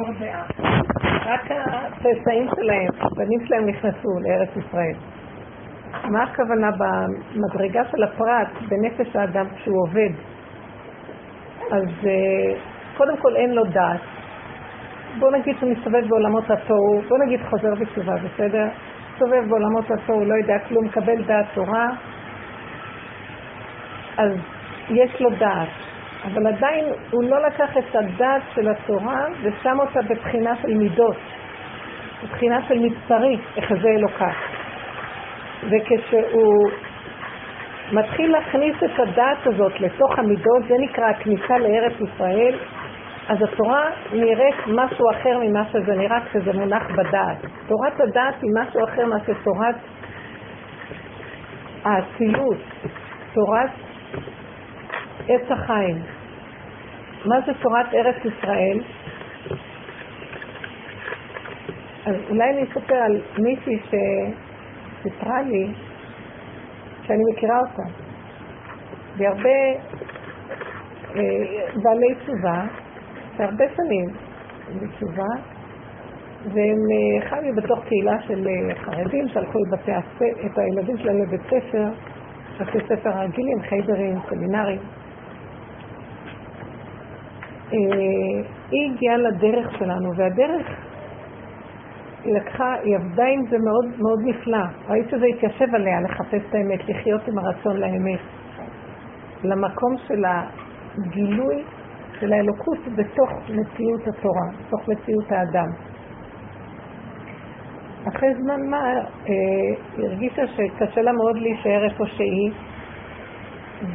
דור דעה. רק הצאצאים שלהם, הבנים שלהם נכנסו לארץ ישראל. מה הכוונה במדרגה של הפרט, בנפש האדם כשהוא עובד? אז אה, קודם כל אין לו דעת. בוא נגיד שהוא מסתובב בעולמות התוהו, בוא נגיד חוזר בתשובה, בסדר? מסתובב בעולמות התוהו, לא יודע כלום, מקבל דעת תורה, אז יש לו דעת. אבל עדיין הוא לא לקח את הדעת של התורה ושם אותה בבחינה של מידות, בבחינה של מבשרי, איך זה אלוקה. וכשהוא מתחיל להכניס את הדעת הזאת לתוך המידות, זה נקרא הכניסה לארץ ישראל, אז התורה נראית משהו אחר ממה שזה נראה כשזה מונח בדעת. תורת הדעת היא משהו אחר מאשר תורת האצילות, תורת עץ החיים. מה זה תורת ארץ ישראל? אז אולי אני אספר על מישהי שסיפרה לי, שאני מכירה אותה, והרבה אה, בעלי תשובה, שהרבה שנים בתשובה, והם אה, חיו בתוך קהילה של אה, חרדים שהלכו את הילדים שלהם לבית ספר, בתי ספר רגילים, חיידרים, סמינרים. אה, היא הגיעה לדרך שלנו, והדרך, היא לקחה, היא עבדה עם זה מאוד מאוד נפלא. ראית שזה התיישב עליה לחפש את האמת, לחיות עם הרצון לאמת. למקום של הגילוי של האלוקות בתוך מציאות התורה, בתוך מציאות האדם. אחרי זמן מה, אה, היא הרגישה שקשה לה מאוד להישאר איפה שהיא,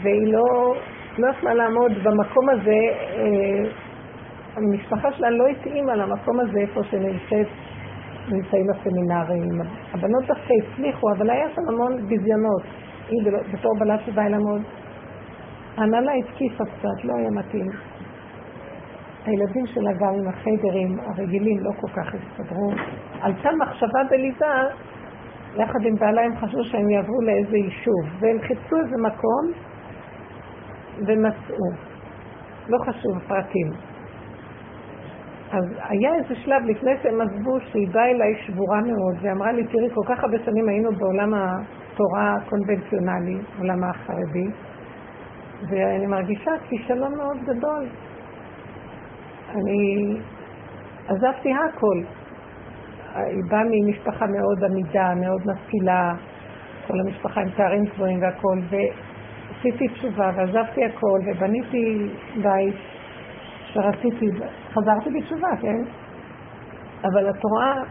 והיא לא, לא יכלה לעמוד במקום הזה, אה, המשפחה שלה לא התאימה למקום הזה איפה שנמצאת, נמצאים הסמינרים. הבנות דווקא הצליחו, אבל היה שם המון ביזיונות. היא בתור בלט שבאה לעמוד. ההנהלה התקיפה קצת, לא היה מתאים. הילדים שלה גם עם החיידרים הרגילים לא כל כך הסתדרו. עלתה מחשבה בליזה, יחד עם בעלה הם חשבו שהם יעברו לאיזה יישוב, והם חיפשו איזה מקום ומצאו. לא חשוב, פרטים. אז היה איזה שלב לפני שהם עזבו, שהיא באה אליי שבורה מאוד, ואמרה לי, תראי, כל כך הרבה שנים היינו בעולם התורה הקונבנציונלי, עולם החרדי, ואני מרגישה כישלון מאוד גדול. אני עזבתי הכל. היא באה ממשפחה מאוד עמידה, מאוד משכילה, כל המשפחה עם תארים גבוהים והכל, ועשיתי תשובה ועזבתי הכל ובניתי בית שרציתי, חזרתי בתשובה, כן? אבל את רואה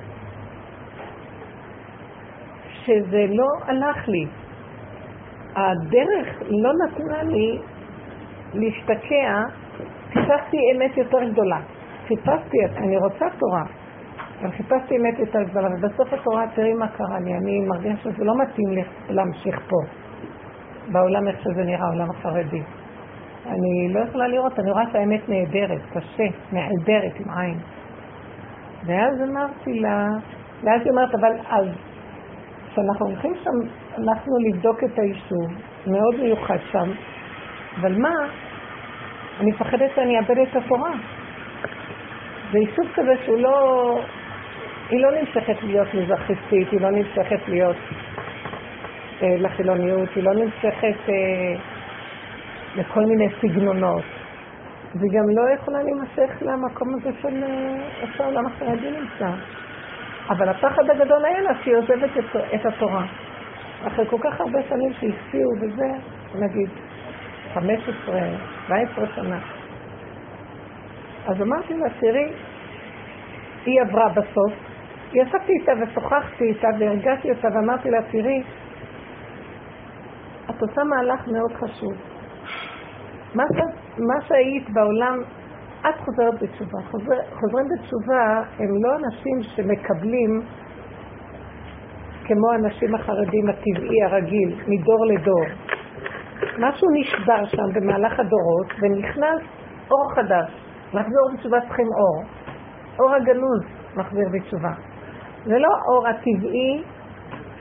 שזה לא הלך לי. הדרך לא נתנה לי להשתקע חיפשתי אמת יותר גדולה. חיפשתי, אני רוצה תורה, אבל חיפשתי אמת יותר גדולה, ובסוף התורה, תראי מה קרה לי, אני מרגיש שזה לא מתאים לי להמשיך פה, בעולם איך שזה נראה, העולם החרדי. אני לא יכולה לראות, אני רואה שהאמת נהדרת, קשה, נהדרת עם עין. ואז אמרתי לה, ואז היא אומרת, אבל אז, כשאנחנו הולכים שם, הלכנו לבדוק את היישוב, מאוד מיוחד שם, אבל מה, אני מפחדת שאני אאבד את התורה. זה יישוב כזה שהוא לא... היא לא נמשכת להיות מזרחיסטית, היא לא נמשכת להיות לחילוניות, היא לא נמשכת אה, לכל מיני סגנונות. והיא גם לא יכולה להימשך למקום הזה של אה, איפה העולם החרדי נמצא. אבל הפחד הגדול היה לה שהיא עוזבת את, את התורה. אחרי כל כך הרבה שנים שהשפיעו וזה, נגיד, 15, 17 שנה. אז אמרתי לה, תראי, היא עברה בסוף, ישבתי איתה ושוחחתי איתה והרגעתי אותה ואמרתי לה, תראי, את עושה מהלך מאוד חשוב. מה. מה שהיית בעולם, את חוזרת בתשובה. חוזר... חוזרים בתשובה הם לא אנשים שמקבלים כמו האנשים החרדים הטבעי הרגיל, מדור לדור. משהו נשבר שם במהלך הדורות ונכנס אור חדש. לחזור בתשובה צריכים אור. אור הגנוז מחזיר בתשובה. זה לא האור הטבעי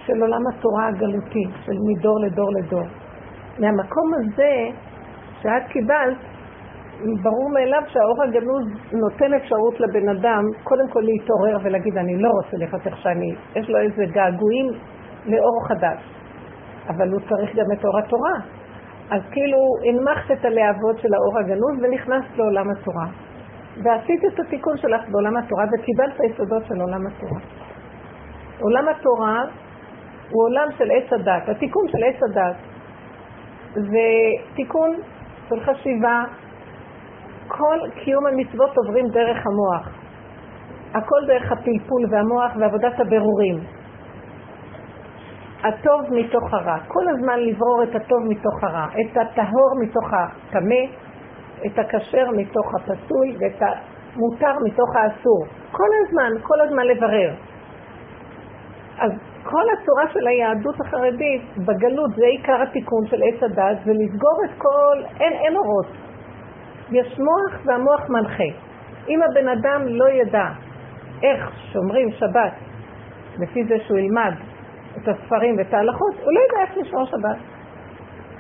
של עולם התורה הגלותי, של מדור לדור לדור. מהמקום הזה שאת קיבלת, ברור מאליו שהאור הגנוז נותן אפשרות לבן אדם קודם כל להתעורר ולהגיד אני לא רוצה לחיות איך שאני, יש לו איזה געגועים לאור חדש, אבל הוא צריך גם את אור התורה. אז כאילו הנמכת את הלהבות של האור הגנוז ונכנסת לעולם התורה. ועשית את התיקון שלך בעולם התורה וקיבלת היסודות של עולם התורה. עולם התורה הוא עולם של עץ הדת. התיקון של עץ הדת זה תיקון של חשיבה. כל קיום המצוות עוברים דרך המוח. הכל דרך הפלפול והמוח ועבודת הבירורים. הטוב מתוך הרע. כל הזמן לברור את הטוב מתוך הרע, את הטהור מתוך הטמא, את הכשר מתוך הפסול ואת המותר מתוך האסור. כל הזמן, כל הזמן לברר. אז כל הצורה של היהדות החרדית בגלות זה עיקר התיקון של עץ הדת, זה לסגור את כל, אין, אין אורות. יש מוח והמוח מנחה. אם הבן אדם לא ידע איך שומרים שבת, לפי זה שהוא ילמד את הספרים ואת ההלכות, הוא לא יודע איך לשמור שבת.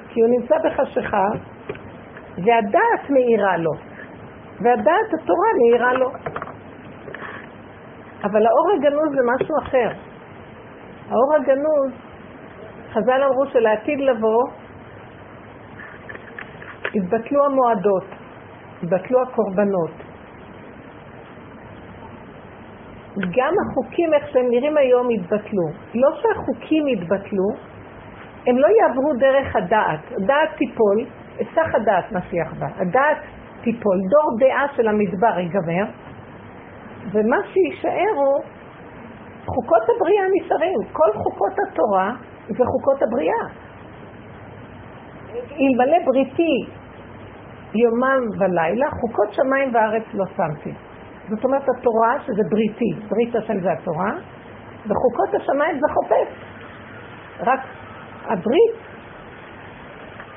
כי הוא נמצא בחשיכה, והדעת מאירה לו, והדעת התורה מאירה לו. אבל האור הגנוז זה משהו אחר. האור הגנוז, חז"ל אמרו שלעתיד לבוא, התבטלו המועדות, התבטלו הקורבנות. גם החוקים איך שהם נראים היום התבטלו. לא שהחוקים התבטלו, הם לא יעברו דרך הדעת. הדעת תיפול, היסח הדעת משיח בה. הדעת תיפול, דור דעה של המדבר ייגמר, ומה שיישאר הוא חוקות הבריאה נשארים. כל חוקות התורה זה חוקות הבריאה. אלמלא בריתי יומם ולילה, חוקות שמיים וארץ לא שמתי. זאת אומרת התורה שזה בריתי, ברית השם זה התורה, וחוקות השמיים זה חופף. רק הברית,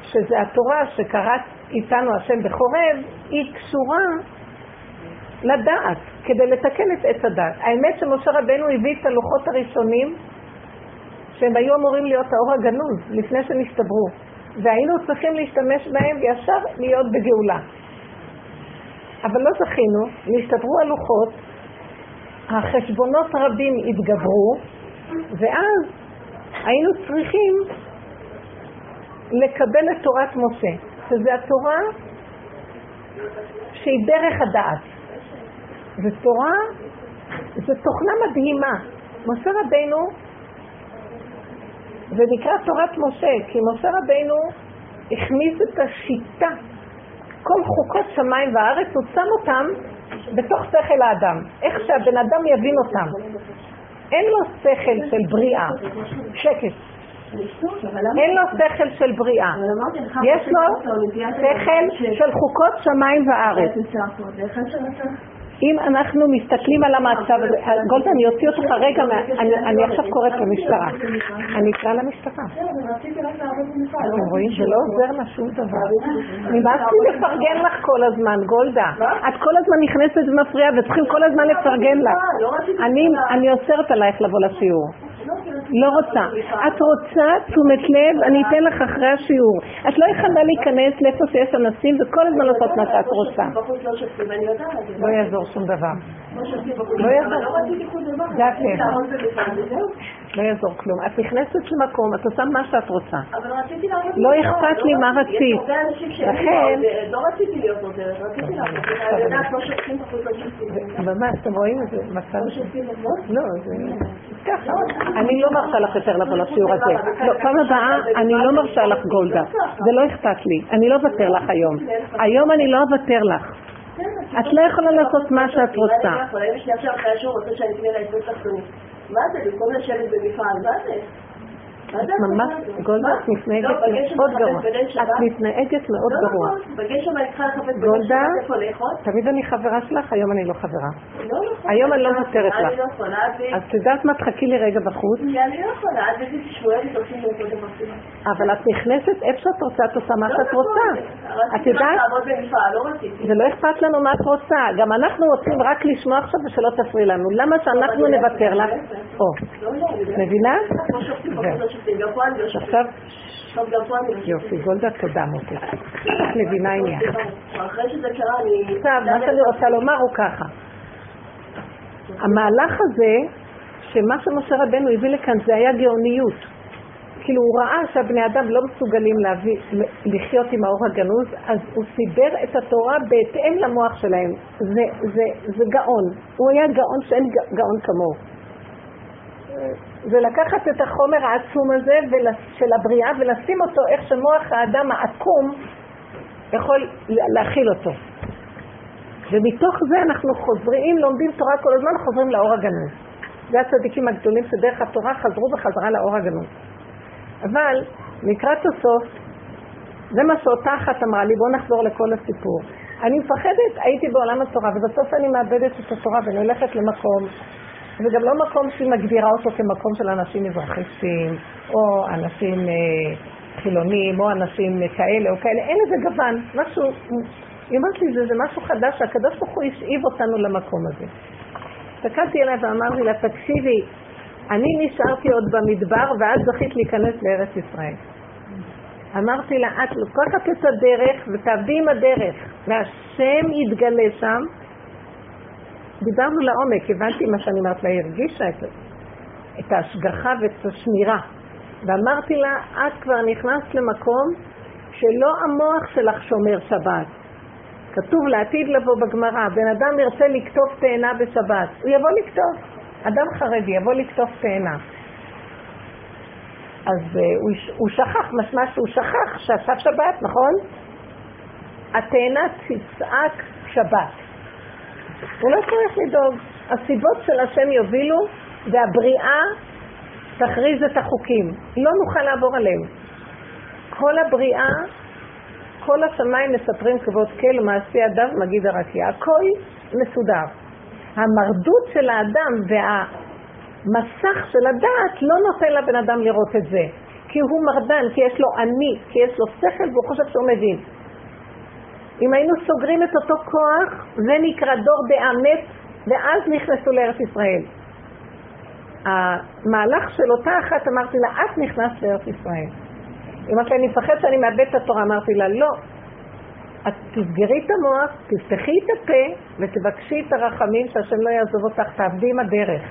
שזה התורה שקראת איתנו השם בחורב, היא קשורה לדעת, כדי לתקן את עץ הדעת. האמת שמשה רבנו הביא את הלוחות הראשונים, שהם היו אמורים להיות האור הגנוז, לפני שנסתברו, והיינו צריכים להשתמש בהם וישר להיות בגאולה. אבל לא זכינו, נסתברו הלוחות, החשבונות רבים התגברו, ואז היינו צריכים לקבל את תורת משה, שזה התורה שהיא דרך הדעת. זו תורה, זו תוכנה מדהימה. משה רבינו, זה נקרא תורת משה, כי משה רבינו הכניס את השיטה כל חוקות שמיים וארץ, הוא שם אותם בתוך שכל האדם. איך שהבן אדם יבין אותם. אין לו שכל של בריאה. שקט. אין לו שכל של בריאה. יש לו שכל של חוקות שמיים וארץ. אם אנחנו מסתכלים על המצב הזה, גולדה, אני אוציא אותך רגע, אני עכשיו קוראת למשטרה. אני אקרא למשטרה. אתם רואים? זה לא עוזר לה שום דבר. נמאס לי לפרגן לך כל הזמן, גולדה. את כל הזמן נכנסת ומפריעה וצריכים כל הזמן לפרגן לך. אני אוסרת עלייך לבוא לשיעור. לא רוצה. את רוצה תשומת לב, אני אתן לך אחרי השיעור. את לא יכולה להיכנס לאיפה שיש אנשים וכל הזמן לעשות מה שאת רוצה. לא יעזור שום דבר. לא יעזור. זה הכיף. לא יעזור כלום. את נכנסת למקום, את עושה מה שאת רוצה. לא אכפת לי מה רצית. לכן... לא רציתי להיות עוזרת, רציתי לעבוד. אני יודעת, לא שופטים. ממש, אתם רואים את זה? לא, זה... ככה. אני לא מרשה לך יותר לבוא לשיעור הזה. לא, פעם הבאה אני לא מרשה לך גולדה. זה לא אכפת לי. אני לא אוותר לך היום. היום אני לא אוותר לך. את לא יכולה לעשות מה שאת רוצה. מה זה, במקום לשבת במפעל, מה זה? את ממש, גולדה, את מתנהגת מאוד גרוע. את מתנהגת מאוד גרוע. גולדה, תמיד אני חברה שלך, היום אני לא חברה. היום אני לא מוותרת לך. אז תדעת מה, תחכי לי רגע בחוץ. לא אבל את נכנסת איפה שאת רוצה, את עושה מה שאת רוצה. את יודעת? זה לא אכפת לנו מה את רוצה. גם אנחנו רוצים רק לשמוע עכשיו ושלא תפריעי לנו. למה שאנחנו נוותר לך? מבינה? עכשיו, יופי, גולדה, תודה מותק. את מבינה עניין. אחרי שזה קרה, אני... עכשיו, מה שאני רוצה לומר הוא ככה. המהלך הזה, שמה שמשה רבנו הביא לכאן זה היה גאוניות. כאילו הוא ראה שהבני אדם לא מסוגלים להביא, לחיות עם האור הגנוז, אז הוא סיבר את התורה בהתאם למוח שלהם. זה, זה, זה גאון. הוא היה גאון שאין גאון כמוהו. זה לקחת את החומר העצום הזה של הבריאה ולשים אותו איך שמוח האדם העקום יכול להכיל אותו. ומתוך זה אנחנו חוזרים, לומדים תורה כל הזמן, חוזרים לאור הגנוז. זה הצדיקים הגדולים שדרך התורה חזרו בחזרה לאור הגנוז. אבל לקראת הסוף, זה מה שאותה אחת אמרה לי, בואו נחזור לכל הסיפור. אני מפחדת, הייתי בעולם התורה, ובסוף אני מאבדת את התורה ואני הולכת למקום זה גם לא מקום שהיא מגדירה אותו כמקום של אנשים מזרחיסטים, או אנשים אה, חילונים, או אנשים כאלה או כאלה, אין איזה גוון, משהו, היא אומרת לי, זה, זה משהו חדש, שהקדוש ברוך הוא השאיב אותנו למקום הזה. הסתכלתי עליה ואמרתי לה, תקשיבי, אני נשארתי עוד במדבר ואת זכית להיכנס לארץ ישראל. אמרתי לה, את לוקחת את הדרך ותעבדי עם הדרך, והשם יתגלה שם, דיברנו לעומק, הבנתי מה שאני אומרת לה, היא הרגישה את, את ההשגחה ואת השמירה. ואמרתי לה, את כבר נכנסת למקום שלא המוח שלך שומר שבת. כתוב לעתיד לבוא בגמרא, בן אדם ירצה לקטוף תאנה בשבת, הוא יבוא לקטוף. אדם חרדי יבוא לקטוף תאנה. אז uh, הוא, הוא שכח, משמע שהוא שכח שעכשיו שבת, נכון? התאנה תצעק שבת. הוא לא צריך לדאוג. הסיבות של השם יובילו והבריאה תכריז את החוקים. לא נוכל לעבור עליהם. כל הבריאה, כל השמיים מספרים כבוד כל מעשי אדם מגיד הרקיע. הכל מסודר. המרדות של האדם והמסך של הדעת לא נותן לבן אדם לראות את זה. כי הוא מרדן, כי יש לו אני, כי יש לו שכל והוא חושב שהוא מבין. אם היינו סוגרים את אותו כוח, זה נקרא דור דעה מת, ואז נכנסו לארץ ישראל. המהלך של אותה אחת, אמרתי לה, את נכנסת לארץ ישראל. היא אמרת לי, אני מפחד שאני מאבד את התורה. אמרתי לה, לא. את תסגרי את המוח, תפתחי את הפה ותבקשי את הרחמים שהשם לא יעזוב אותך, תעבדי עם הדרך.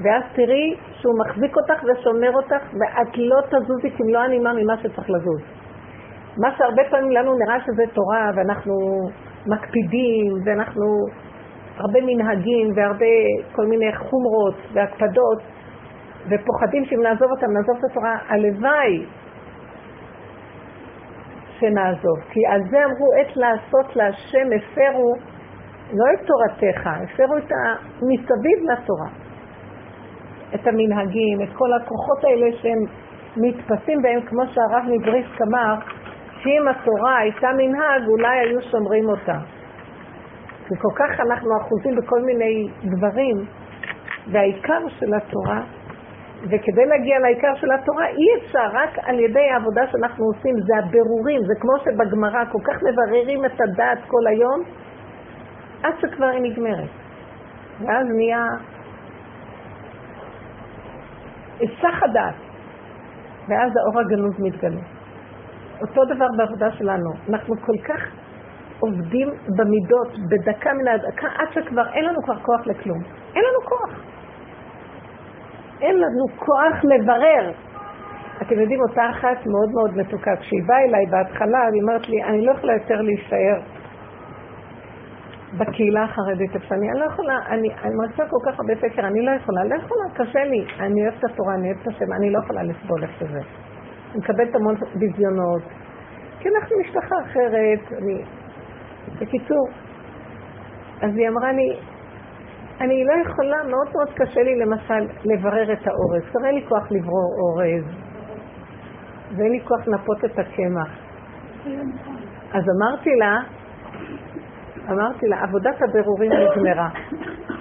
ואז תראי שהוא מחזיק אותך ושומר אותך, ואת לא תזוזי כמלוא הנימה ממה שצריך לזוז. מה שהרבה פעמים לנו נראה שזה תורה, ואנחנו מקפידים, ואנחנו הרבה מנהגים, והרבה כל מיני חומרות והקפדות, ופוחדים שאם נעזוב אותם, נעזוב את התורה, הלוואי שנעזוב. כי על זה אמרו עת לעשות להשם, הפרו לא את תורתך, הפרו את המסביב לתורה. את המנהגים, את כל הכוחות האלה שהם נתפסים בהם, כמו שהרב מבריסק אמר, שאם התורה הייתה מנהג, אולי היו שומרים אותה. וכל כך אנחנו אחוזים בכל מיני דברים, והעיקר של התורה, וכדי להגיע לעיקר של התורה אי אפשר רק על ידי העבודה שאנחנו עושים, זה הבירורים, זה כמו שבגמרא כל כך מבררים את הדעת כל היום, עד שכבר היא נגמרת. ואז נהיה היסח הדעת, ואז האור הגנוז מתגלה. אותו דבר בעבודה שלנו. אנחנו כל כך עובדים במידות, בדקה מן הדקה, עד שכבר אין לנו כבר כוח לכלום. אין לנו כוח. אין לנו כוח לברר. אתם יודעים, אותה אחת מאוד מאוד מתוקה, כשהיא באה אליי בהתחלה, היא אומרת לי, אני לא יכולה יותר להישאר בקהילה החרדית איפה שאני, אני לא יכולה, אני, אני מרגישה כל כך הרבה פקר, אני לא יכולה, לא יכולה, קשה לי, אני אוהבת את התורה, אני אוהבת את השם, אני לא יכולה לסבול איך שזה. מקבלת המון ביזיונות, כי אנחנו משפחה אחרת, אני... בקיצור, אז היא אמרה לי, אני לא יכולה, מאוד מאוד קשה לי למשל לברר את האורז, כבר לי כוח לברור אורז, ואין לי כוח לנפות את הקמח. אז אמרתי לה, אמרתי לה, עבודת הבירורים נגמרה.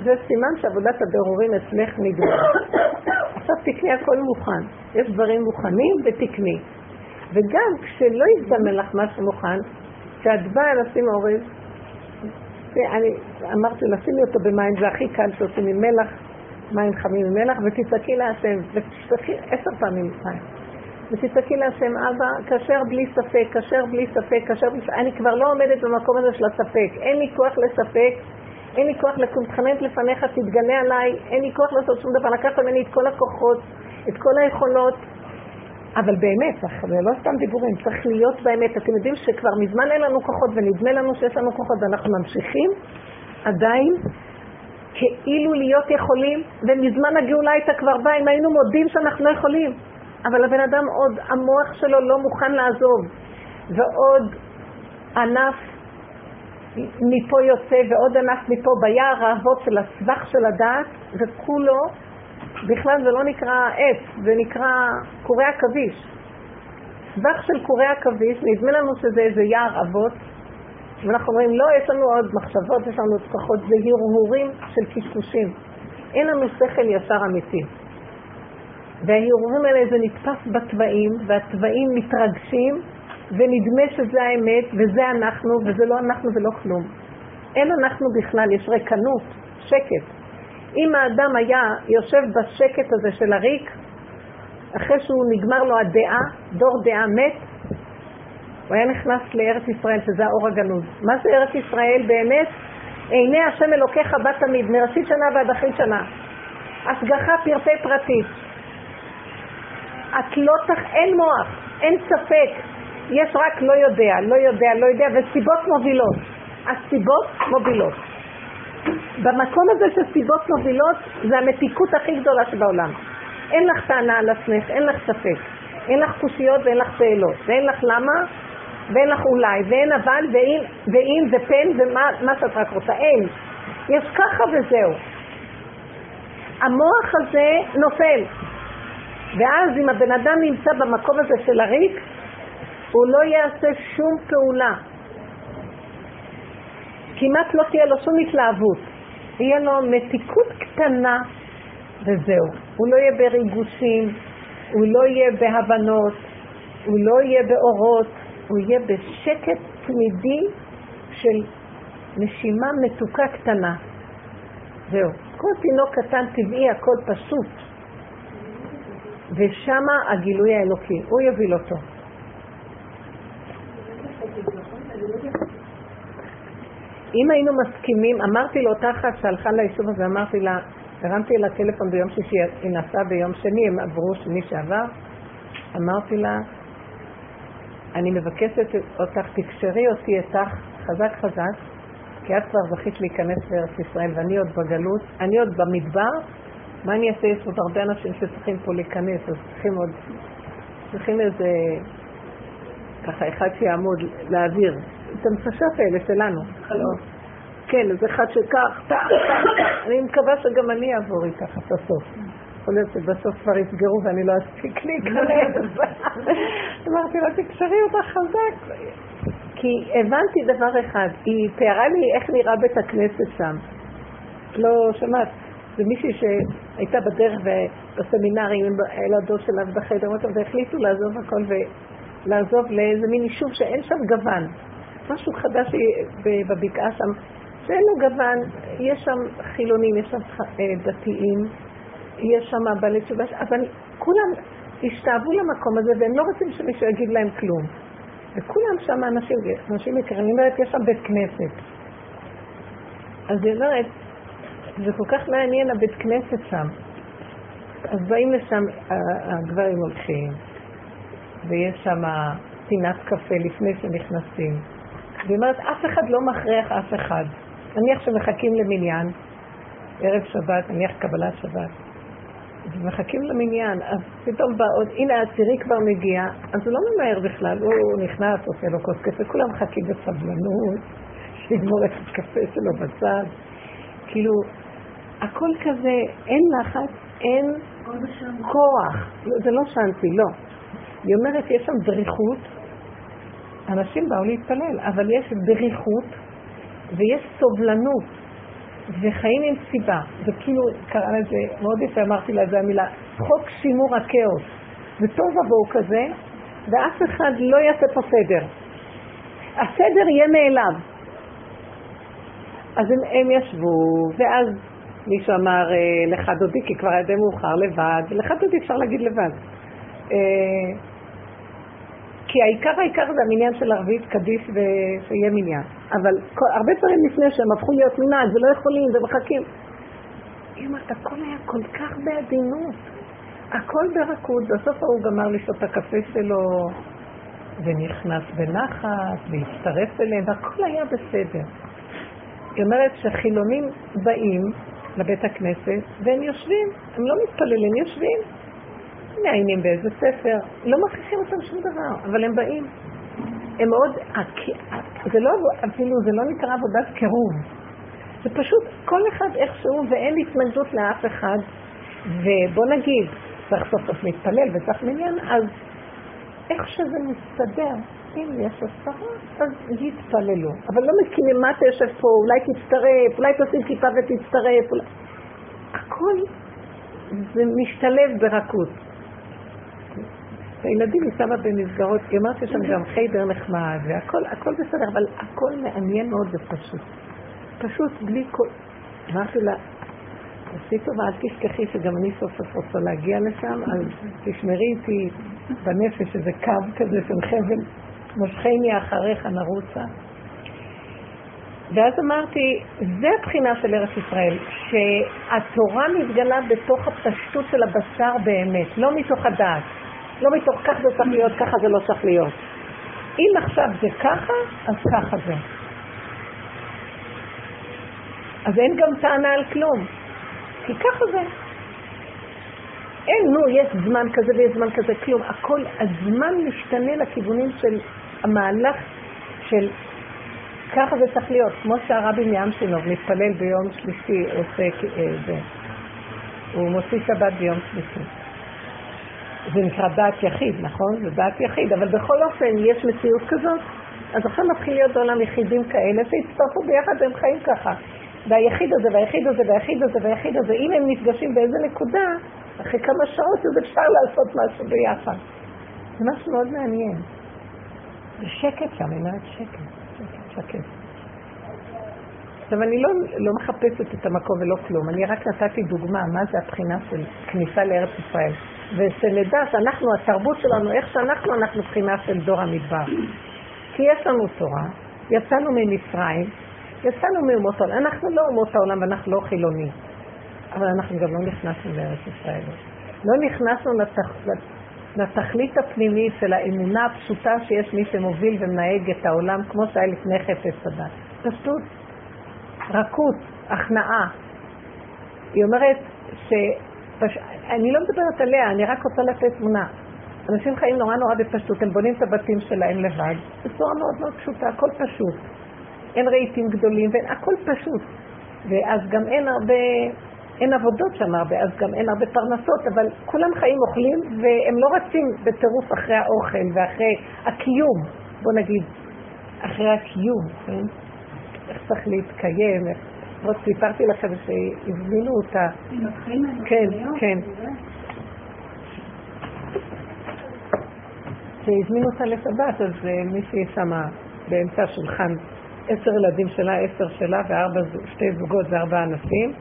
זה סימן שעבודת הבירורים אצלך נגמרה. עכשיו תקני הכל מוכן. יש דברים מוכנים ותקני. וגם כשלא יזדמן לך משהו מוכן, כשאת באה לשים אורז, אני אמרתי, לשימי אותו במים, זה הכי קל שעושים עם מלח, מים חמים עם מלח, ותצעקי להשם, ותצעקי עשר פעמים מים. ותצעקי להשם, אבא, כשר בלי ספק, כשר בלי ספק, כשר בלי ספק. אני כבר לא עומדת במקום הזה של הספק. אין לי כוח לספק, אין לי כוח לקום, תחננת לפניך, תתגלה עליי, אין לי כוח לעשות שום דבר. לקחת ממני את כל הכוחות, את כל היכולות. אבל באמת, זה לא סתם דיבורים, צריך להיות באמת. אתם יודעים שכבר מזמן אין לנו כוחות, ונדמה לנו שיש לנו כוחות, ואנחנו ממשיכים עדיין כאילו להיות יכולים, ומזמן הגאולה הייתה כבר באה, אם היינו מודים שאנחנו לא יכולים. אבל הבן אדם עוד, המוח שלו לא מוכן לעזוב, ועוד ענף מפה יוצא ועוד ענף מפה ביער האבות של הסבך של הדעת, וכולו, בכלל זה לא נקרא עץ, זה נקרא קורי עכביש. סבך של קורי עכביש, נדמה לנו שזה איזה יער אבות, ואנחנו אומרים, לא, יש לנו עוד מחשבות, יש לנו כוחות, זה הרהורים של קשקושים. אין לנו שכל ישר אמיתי. וההרהורים האלה זה נתפס בתוואים, והתוואים מתרגשים, ונדמה שזה האמת, וזה אנחנו, וזה לא אנחנו ולא כלום. אין אנחנו בכלל, יש ריקנות, שקט. אם האדם היה יושב בשקט הזה של הריק, אחרי שהוא נגמר לו הדעה, דור דעה מת, הוא היה נכנס לארץ ישראל, שזה האור הגנוז. מה זה ארץ ישראל באמת? עיני השם אלוקיך בה תמיד, מראשית שנה ועד אחרית שנה. השגחה פרטי פרטית. את לא תח... אין מוח, אין ספק. יש רק לא יודע, לא יודע, לא יודע, וסיבות מובילות. הסיבות מובילות. במקום הזה של סיבות מובילות, זה המתיקות הכי גדולה שבעולם. אין לך טענה על עצמך, אין לך ספק. אין לך קושיות ואין לך שאלות. ואין לך למה, ואין לך אולי, ואין אבל, ואם, ואם ופן, ומה שאת רק רוצה. אין. יש ככה וזהו. המוח הזה נופל. ואז אם הבן אדם נמצא במקום הזה של הריק, הוא לא יעשה שום פעולה. כמעט לא תהיה לו שום התלהבות. יהיה לו מתיקות קטנה וזהו. הוא לא יהיה בריגושים, הוא לא יהיה בהבנות, הוא לא יהיה באורות, הוא יהיה בשקט תמידי של נשימה מתוקה קטנה. זהו. כל תינוק קטן טבעי, הכל פשוט. ושמה הגילוי האלוקי, הוא יוביל אותו. אם היינו מסכימים, אמרתי לאותה אחת שהלכה ליישוב הזה, אמרתי לה, הרמתי לה טלפון ביום שישי, היא נסעה ביום שני, הם עברו שני שעבר, אמרתי לה, אני מבקשת אותך, תקשרי אותי איתך חזק חזק, כי את כבר זכית להיכנס לארץ ישראל ואני עוד בגלות, אני עוד במדבר, מה אני אעשה? יש עוד הרבה אנשים שצריכים פה להיכנס, אז צריכים עוד, צריכים איזה, ככה אחד שיעמוד להעביר את הנפשות האלה שלנו. כן, אז אחד שכך, טח, טח, אני מקווה שגם אני אעבור איתך את הסוף. יכול להיות שבסוף כבר יסגרו ואני לא אספיק להיכנס. אמרתי לה, תקשרי אותה חזק. כי הבנתי דבר אחד, היא תיארה לי איך נראה בית הכנסת שם. לא שמעת, זה מישהי שהייתה בדרך בסמינרים, הילדות שלה בחדר, והחליטו לעזוב הכל ולעזוב לאיזה מין יישוב שאין שם גוון. משהו חדש בבקעה שם, שאין לו גוון, יש שם חילונים, יש שם אה, דתיים, יש שם בעלי תשובה, אבל כולם השתאבו למקום הזה והם לא רוצים שמישהו יגיד להם כלום. וכולם שם אנשים, אנשים יקרים, אני אומרת, יש שם בית כנסת. אז היא אומרת, זה כל כך מעניין הבית כנסת שם. אז באים לשם, הגברים הולכים, ויש שם פינת קפה לפני שנכנסים. והיא אומרת, אף אחד לא מכריח אף אחד. נניח שמחכים למניין, ערב שבת, נניח קבלת שבת, ומחכים למניין, אז פתאום בא עוד, הנה העשירי כבר מגיע, אז הוא לא ממהר בכלל, הוא נכנס, עושה לו כוס קפה, כולם מחכים בסבלנות, שיגמור את הקפה שלו בצד. כאילו, הכל כזה, אין לחץ, אין כוח. זה לא שאנתי, לא. היא אומרת, יש שם דריכות, אנשים באו להתפלל, אבל יש דריכות ויש סובלנות. וחיים עם סיבה. וכאילו, קרא לזה, מאוד יפה אמרתי לה, זה המילה, חוק שימור הכאוס. וטוב ובוהו כזה, ואף אחד לא יעשה פה סדר. הסדר יהיה מאליו. אז הם, הם ישבו, ואז מישהו אמר, אה, לך דודי, כי כבר היה די מאוחר לבד, לך דודי אפשר להגיד לבד. כי העיקר העיקר זה המניין של ערבית קדיש ושיהיה מניין. אבל כל, הרבה דברים לפני שהם הפכו להיות מנהג ולא יכולים ומחכים. היא אומרת, הכל היה כל כך בעדינות. הכל ברכות, בסוף ההוא גמר לשתות את הקפה שלו, ונכנס בנחת, והצטרף אליהם, והכל היה בסדר. היא אומרת שחילונים באים לבית הכנסת, והם יושבים, הם לא מתפללים, יושבים, מעיינים באיזה ספר, לא מכריחים אותם שום דבר, אבל הם באים. הם מאוד, זה לא, אפילו, זה לא נקרא עבודת קירוב. זה פשוט כל אחד איכשהו ואין התנגדות לאף אחד. ובוא נגיד, צריך סוף סוף להתפלל וצריך מניין, אז איך שזה מסתדר, אם יש עשרה, אז יתפללו. אבל לא מקימים מה אתה יושב פה, אולי תצטרף, אולי תשים כיפה ותצטרף. אולי... הכל זה משתלב ברכות. הילדים היא במסגרות, היא אומרת שיש שם גם חיידר נחמד, והכל הכל בסדר, אבל הכל מעניין מאוד ופשוט. פשוט בלי כל... אמרתי לה, תעשי טובה, אל תשכחי שגם אני סוף סוף רוצה להגיע לשם, אז תשמרי איתי בנפש איזה קו כזה של חבל, מושכני אחריך נרוצה. ואז אמרתי, זה הבחינה של ארץ ישראל, שהתורה מתגלה בתוך הפשטות של הבשר באמת, לא מתוך הדעת. לא מתוך כך זה צריך להיות, ככה זה לא צריך להיות. אם עכשיו זה ככה, אז ככה זה. אז אין גם טענה על כלום, כי ככה זה. אין, נו, יש זמן כזה ויש זמן כזה, כלום. הכל, הזמן משתנה לכיוונים של המהלך של ככה זה צריך להיות. כמו שהרבי מאמשינוב מתפלל ביום שלישי, עושה אה. הוא מוציא שבת ביום שלישי. זה נקרא דעת יחיד, נכון? זה דעת יחיד, אבל בכל אופן יש מציאות כזאת. אז עכשיו מתחיל להיות בעולם יחידים כאלה שהצטרפו ביחד והם חיים ככה. והיחיד הזה, והיחיד הזה, והיחיד הזה, והיחיד הזה, אם הם נפגשים באיזה נקודה, אחרי כמה שעות אז אפשר לעשות משהו ביחד. זה משהו מאוד מעניין. זה שקט שם, אני אומרת שקט, שקט, שקט. עכשיו, אני לא, לא מחפשת את המקום ולא כלום, אני רק נתתי דוגמה, מה זה הבחינה של כניסה לארץ ישראל. ושנדע שאנחנו, התרבות שלנו, איך שאנחנו, אנחנו בחינה של דור המדבר. כי יש לנו תורה, יצאנו ממצרים, יצאנו מאומות העולם, אנחנו לא אומות העולם ואנחנו לא חילונים, אבל אנחנו גם לא נכנסנו לארץ ישראל. לא נכנסנו לתח... לתכלית הפנימית של האמונה הפשוטה שיש מי שמוביל ומנהג את העולם כמו שהיה לפני חפץ הדת. פשוט רכות, הכנעה. היא אומרת ש... פש... אני לא מדברת עליה, אני רק רוצה לתת תמונה. אנשים חיים נורא נורא בפשטות, הם בונים את הבתים שלהם לבד, בצורה מאוד מאוד פשוטה, הכל פשוט. אין רהיטים גדולים, ואין, הכל פשוט. ואז גם אין הרבה, אין עבודות שם הרבה, אז גם אין הרבה פרנסות, אבל כולם חיים אוכלים, והם לא רצים בטירוף אחרי האוכל ואחרי הקיום, בוא נגיד, אחרי הקיום, כן? איך צריך להתקיים, איך... עוד סיפרתי לכם שהזמינו אותה. כן, כן. שהזמינו אותה לשבת, אז אה, מישהי שמה באמצע השולחן עשר ילדים שלה, עשר שלה, וארבע, שתי זוגות וארבעה אנשים.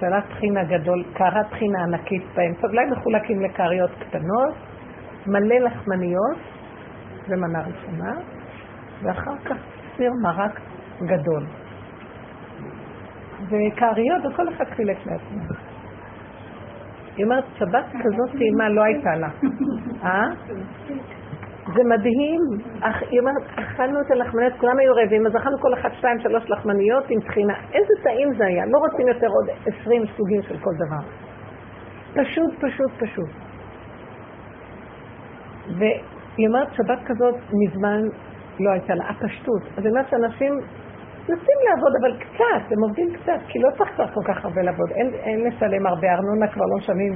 שלט טחינה גדול, קערת טחינה ענקית באמצע, אולי מחולקים לקעריות קטנות, מלא לחמניות, זה מנה ראשונה, ואחר כך סיר מרק גדול. וכעריות, וכל אחד חילק לעצמו. היא אומרת, שבת כזאת טעימה לא הייתה לה. אה? זה מדהים. היא אומרת, אכלנו את הלחמניות, כולם היו רעבים, אז אכלנו כל אחד שתיים, שלוש לחמניות עם טחינה. איזה טעים זה היה. לא רוצים יותר עוד עשרים סוגים של כל דבר. פשוט, פשוט, פשוט. והיא אומרת, שבת כזאת מזמן לא הייתה לה, הפשטות. אז היא אומרת שאנשים יוצאים לעבוד, אבל קצת, הם עובדים קצת, כי לא צריך כבר כל כך הרבה לעבוד. אין, אין לשלם הרבה, ארנונה כבר לא משלמים.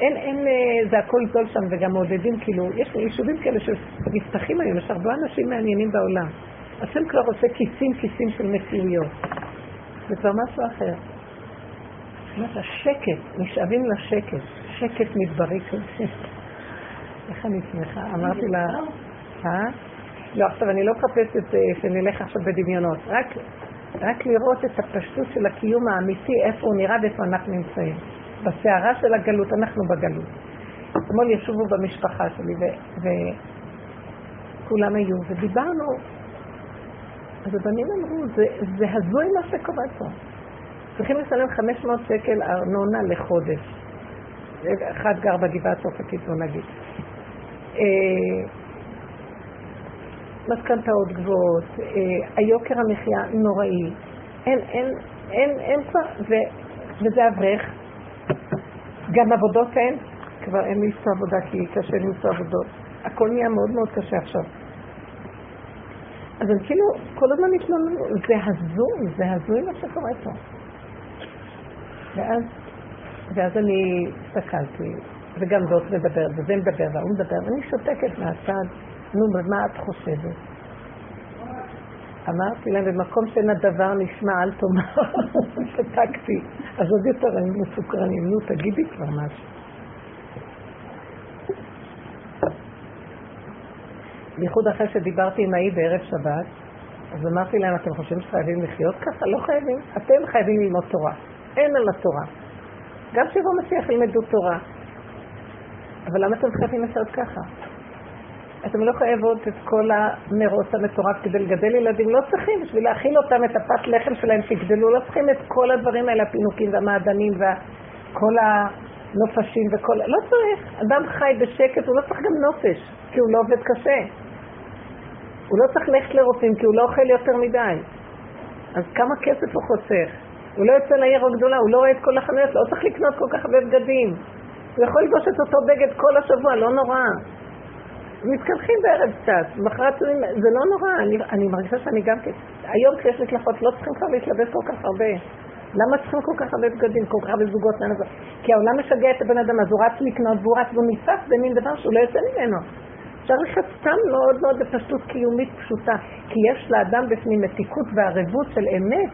אין, אין, אה, זה הכל זול שם, וגם מעודדים, כאילו, יש יישובים כאלה שנפתחים היום, יש הרבה אנשים מעניינים בעולם. השם כבר עושה כיסים כיסים של מציאויות. זה כבר משהו אחר. זאת אומרת, השקט, נשאבים לשקט, שקט מדברי כזה. איך אני שמחה? אמרתי לה, אה? לא, עכשיו אני לא מחפשת אה, שנלך עכשיו בדמיונות, רק רק לראות את הפשטות של הקיום האמיתי, איפה הוא נראה ואיפה אנחנו נמצאים. בסערה של הגלות, אנחנו בגלות. אתמול ישובו במשפחה שלי וכולם היו, ודיברנו, אז הבנים אמרו, זה, זה הזוי מה שקורה פה. צריכים לשלם 500 שקל ארנונה לחודש. אחד גר בגבעת אופק איתו נגיד. משכנתאות גבוהות, אה, היוקר המחיה נוראי, אין, אין, אין, אין כבר, וזה אברך, גם עבודות אין, כבר אין למצוא עבודה כי קשה למצוא עבודות, הכל נהיה מאוד מאוד קשה עכשיו. אז הם כאילו כל הזמן התלוננו, זה הזוי, זה הזוי מה שקורה פה. ואז, ואז אני הסתכלתי, וגם זאת מדברת, וזה מדבר, והוא מדבר, ואני שותקת מהצד, נו, מה את חושבת? אמרתי להם, במקום שאין הדבר נשמע, אל תאמר, שתקתי. אז עוד יותר הם מסוקרנים, נו, תגידי כבר משהו. בייחוד אחרי שדיברתי עם ההיא בערב שבת, אז אמרתי להם, אתם חושבים שחייבים לחיות ככה? לא חייבים. אתם חייבים ללמוד תורה. אין על התורה. גם שיבוא משיח ילמדו תורה. אבל למה אתם חייבים לחיות ככה? אתם לא חייבות את כל המרוץ המטורף כדי לגדל ילדים, לא צריכים בשביל להאכיל אותם את הפת לחם שלהם שיגדלו, לא צריכים את כל הדברים האלה, הפינוקים והמעדנים וכל הנופשים וכל... לא צריך. אדם חי בשקט, הוא לא צריך גם נופש, כי הוא לא עובד קשה. הוא לא צריך ללכת לרופאים, כי הוא לא אוכל יותר מדי. אז כמה כסף הוא חוסך? הוא לא יוצא לעיר הגדולה, הוא לא רואה את כל החנויות, לא צריך לקנות כל כך הרבה בגדים. הוא יכול ללבוש את אותו בגד כל השבוע, לא נורא. מתקלחים בערב קצת, מחרת זה לא נורא, אני, אני מרגישה שאני גם כן, היום כשיש מקלחות לא צריכים כבר להתלבש כל כך הרבה. למה צריכים כל כך הרבה בגדים, כל כך הרבה זוגות? כי העולם משגע את הבן אדם, אז הוא רץ לקנות והוא רץ והוא נתפס במין דבר שהוא לא יוצא ממנו. אפשר לחיות סתם מאוד מאוד בפשטות קיומית פשוטה, כי יש לאדם בפנים מתיקות וערבות של אמת,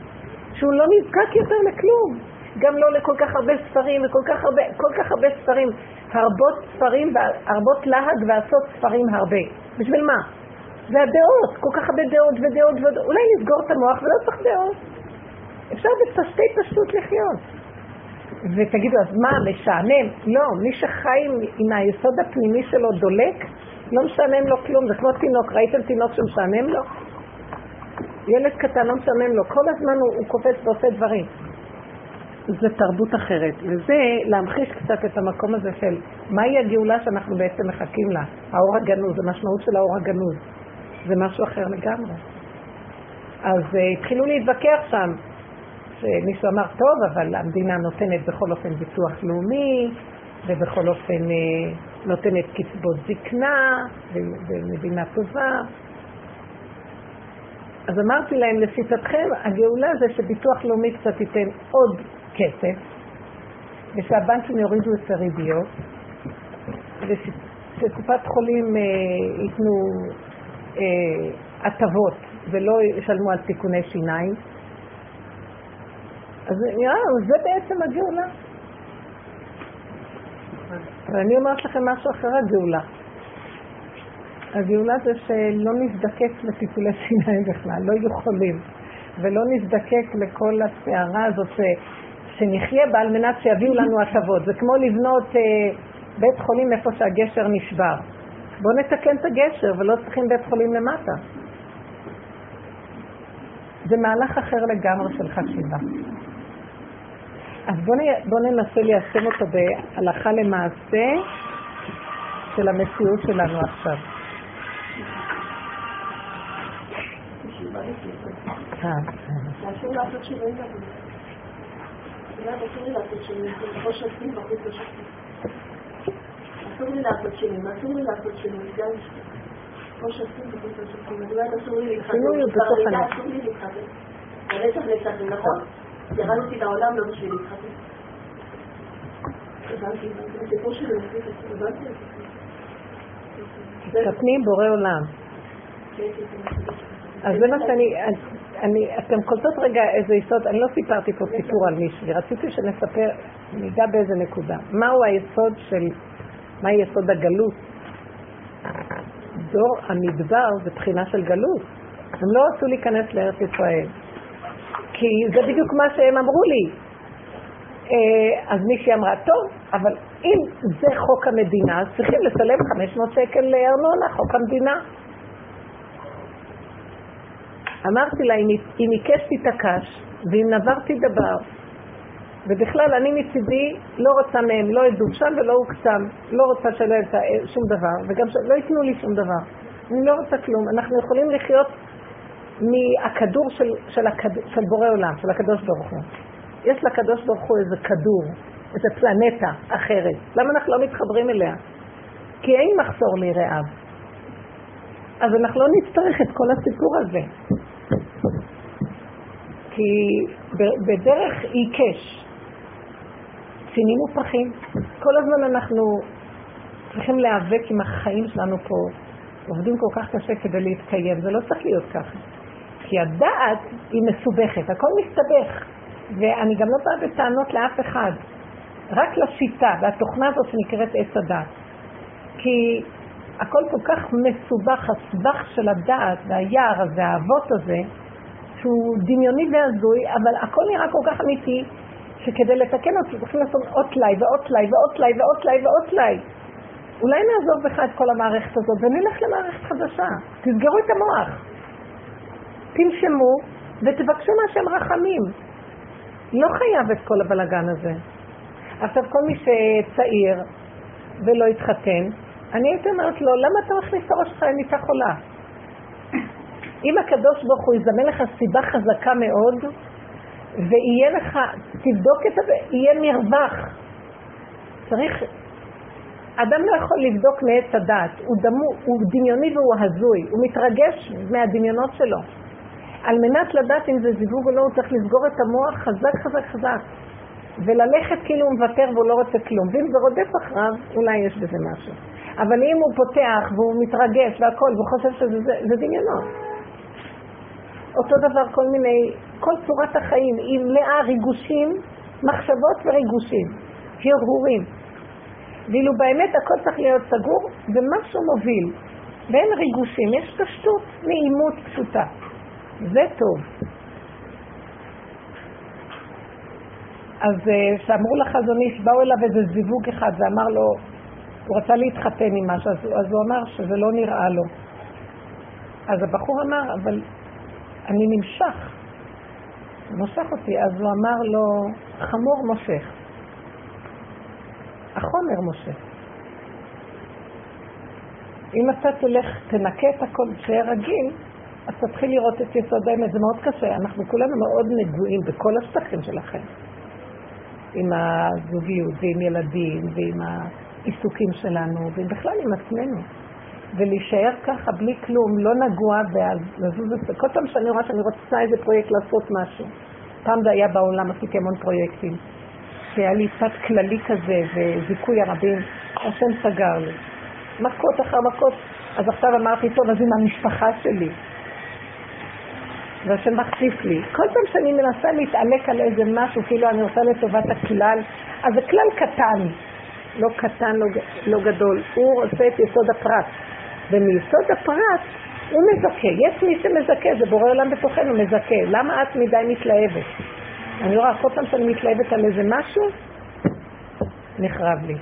שהוא לא נזקק יותר לכלום. גם לא לכל כך הרבה ספרים וכל כך הרבה, כל כך הרבה ספרים. הרבות ספרים והרבות להג ועשות ספרים הרבה. בשביל מה? והדעות, כל כך הרבה דעות ודעות ודעות. אולי נסגור את המוח ולא צריך דעות. אפשר בפשטי פשטות לחיות. ותגידו, אז מה, משעמם? לא, מי שחי עם, עם היסוד הפנימי שלו דולק, לא משעמם לו כלום, זה כמו תינוק, ראיתם תינוק שמשעמם לו? ילד קטן לא משעמם לו, כל הזמן הוא, הוא קופץ ועושה דברים. זה תרבות אחרת, וזה להמחיש קצת את המקום הזה של מהי הגאולה שאנחנו בעצם מחכים לה, האור הגנוז, המשמעות של האור הגנוז, זה משהו אחר לגמרי. אז uh, התחילו להתווכח שם, שמישהו אמר, טוב, אבל המדינה נותנת בכל אופן ביטוח לאומי, ובכל אופן uh, נותנת קצבות זקנה, ומדינה טובה. אז אמרתי להם, לשיטתכם, הגאולה זה שביטוח לאומי קצת ייתן עוד כסף, ושהבנקים יורידו את הריביות, ושקופת חולים אה, ייתנו אה, הטבות ולא ישלמו על תיקוני שיניים. אז נראה לנו, זה בעצם הגאולה. אבל אני אומרת לכם משהו אחר הגאולה. הגאולה זה שלא נזדקק לטיפולי שיניים בכלל, לא יכולים, ולא נזדקק לכל הסערה הזאת שנחיה בה על מנת שיביאו לנו הטבות. זה כמו לבנות אה, בית חולים איפה שהגשר נשבר. בואו נתקן את הגשר ולא צריכים בית חולים למטה. זה מהלך אחר לגמרי של חשיבה. אז בואו בוא ננסה ליישם אותו בהלכה למעשה של המציאות שלנו עכשיו. אה, אה. אסור לי לעשות לשופטים. אסור לי לעשות שינויים, גם כמו שעושים בחוץ לשופטים. אסור לי להתחתן. שינוי. אסור לי להתחתן. לנצח נצחים, נכון? ירדתי לעולם לא בשביל להתחתן. הבנתי, הסיפור שלי הבנתי. תתני בורא עולם. אז זה מה שאני, אני, אתם קולטות רגע איזה יסוד, אני לא סיפרתי פה סיפור על מישהי, רציתי שנספר, ניגע באיזה נקודה. מהו היסוד של, מה יסוד הגלות? דור המדבר זה בחינה של גלות. הם לא רצו להיכנס לארץ ישראל. כי זה בדיוק מה שהם אמרו לי. אה, אז מישהי אמרה, טוב, אבל אם זה חוק המדינה, אז צריכים לשלם 500 שקל לארנונה, חוק המדינה. אמרתי לה, אם עיקש תתעקש, ואם נברתי דבר, ובכלל אני מצידי לא רוצה מהם לא עדות שם ולא הוקצם, לא רוצה שלא יצא שום דבר, וגם שלא ייתנו לי שום דבר. אני לא רוצה כלום. אנחנו יכולים לחיות מהכדור של, של, הכד... של בורא עולם, של הקדוש ברוך הוא. יש לקדוש ברוך הוא איזה כדור, איזה פלנטה אחרת. למה אנחנו לא מתחברים אליה? כי אין מחסור ליראיו. אז אנחנו לא נצטרך את כל הסיפור הזה. כי בדרך עיקש, צינים ופחים. כל הזמן אנחנו צריכים להיאבק עם החיים שלנו פה. עובדים כל כך קשה כדי להתקיים, זה לא צריך להיות ככה. כי הדעת היא מסובכת, הכל מסתבך. ואני גם לא באה בטענות לאף אחד, רק לשיטה והתוכנה הזאת שנקראת עץ הדעת. כי הכל כל כך מסובך, הסבך של הדעת והיער הזה, האבות הזה, שהוא דמיוני והזוי, אבל הכל נראה כל כך אמיתי, שכדי לתקן אותו צריכים לעשות עוד טלאי ועוד טלאי ועוד טלאי ועוד טלאי ועוד טלאי. אולי נעזוב בכלל את כל המערכת הזאת ונלך למערכת חדשה. תסגרו את המוח. תנשמו ותבקשו מהשם רחמים. לא חייב את כל הבלגן הזה. עכשיו, כל מי שצעיר ולא התחתן, אני הייתי אומרת לו, למה אתה מכניס את הראש שלך למיטה חולה? אם הקדוש ברוך הוא יזמן לך סיבה חזקה מאוד, ויהיה לך, תבדוק את זה, יהיה מרווח. צריך, אדם לא יכול לבדוק מעץ הדעת, הוא, דמו, הוא דמיוני והוא הזוי, הוא מתרגש מהדמיונות שלו. על מנת לדעת אם זה זיווג או לא, הוא צריך לסגור את המוח חזק חזק חזק, וללכת כאילו הוא מוותר והוא לא רוצה כלום. ואם זה רודף אחריו, אולי יש בזה משהו. אבל אם הוא פותח והוא מתרגש והכל, והוא חושב שזה זה, זה דמיונות. אותו דבר כל מיני, כל צורת החיים היא מלאה ריגושים, מחשבות וריגושים, הרהורים. ואילו באמת הכל צריך להיות סגור ומשהו מוביל. ואין ריגושים, יש פשטות, נעימות פשוטה. זה טוב. אז אה, כשאמרו לחזון איש, באו אליו איזה זיווג אחד ואמר לו, הוא רצה להתחתן עם משהו, אז, אז הוא אמר שזה לא נראה לו. אז הבחור אמר, אבל אני נמשך, מושך אותי, אז הוא אמר לו, חמור מושך. החומר מושך. אם אתה תלך, תנקה את הכל, תהיה רגיל, אז תתחיל לראות את יסוד האמת, זה מאוד קשה. אנחנו כולנו מאוד נגועים בכל השטחים שלכם. עם הזוגיות, ועם ילדים, ועם העיסוקים שלנו, ובכלל עם עצמנו. ולהישאר ככה בלי כלום, לא נגוע, ולזוז את זה. כל פעם שאני רואה שאני רוצה איזה פרויקט לעשות משהו. פעם זה היה בעולם, עשיתי המון פרויקטים. שהיה לי צד כללי כזה, וזיכוי הרבים, השם סגר לי. מכות אחר מכות. אז עכשיו אמרתי, טוב, אז עם המשפחה שלי. והשם מחשיף לי. כל פעם שאני מנסה להתעלק על איזה משהו, כאילו אני עושה לטובת הכלל, אז זה כלל קטן, לא קטן, לא, לא גדול. הוא עושה את יסוד הפרט. ומיסוד הפרט הוא מזכה. יש מי שמזכה, זה בורא עולם בתוכנו, מזכה. למה את מדי מתלהבת? אני רואה, כל פעם שאני מתלהבת על איזה משהו, נחרב לי.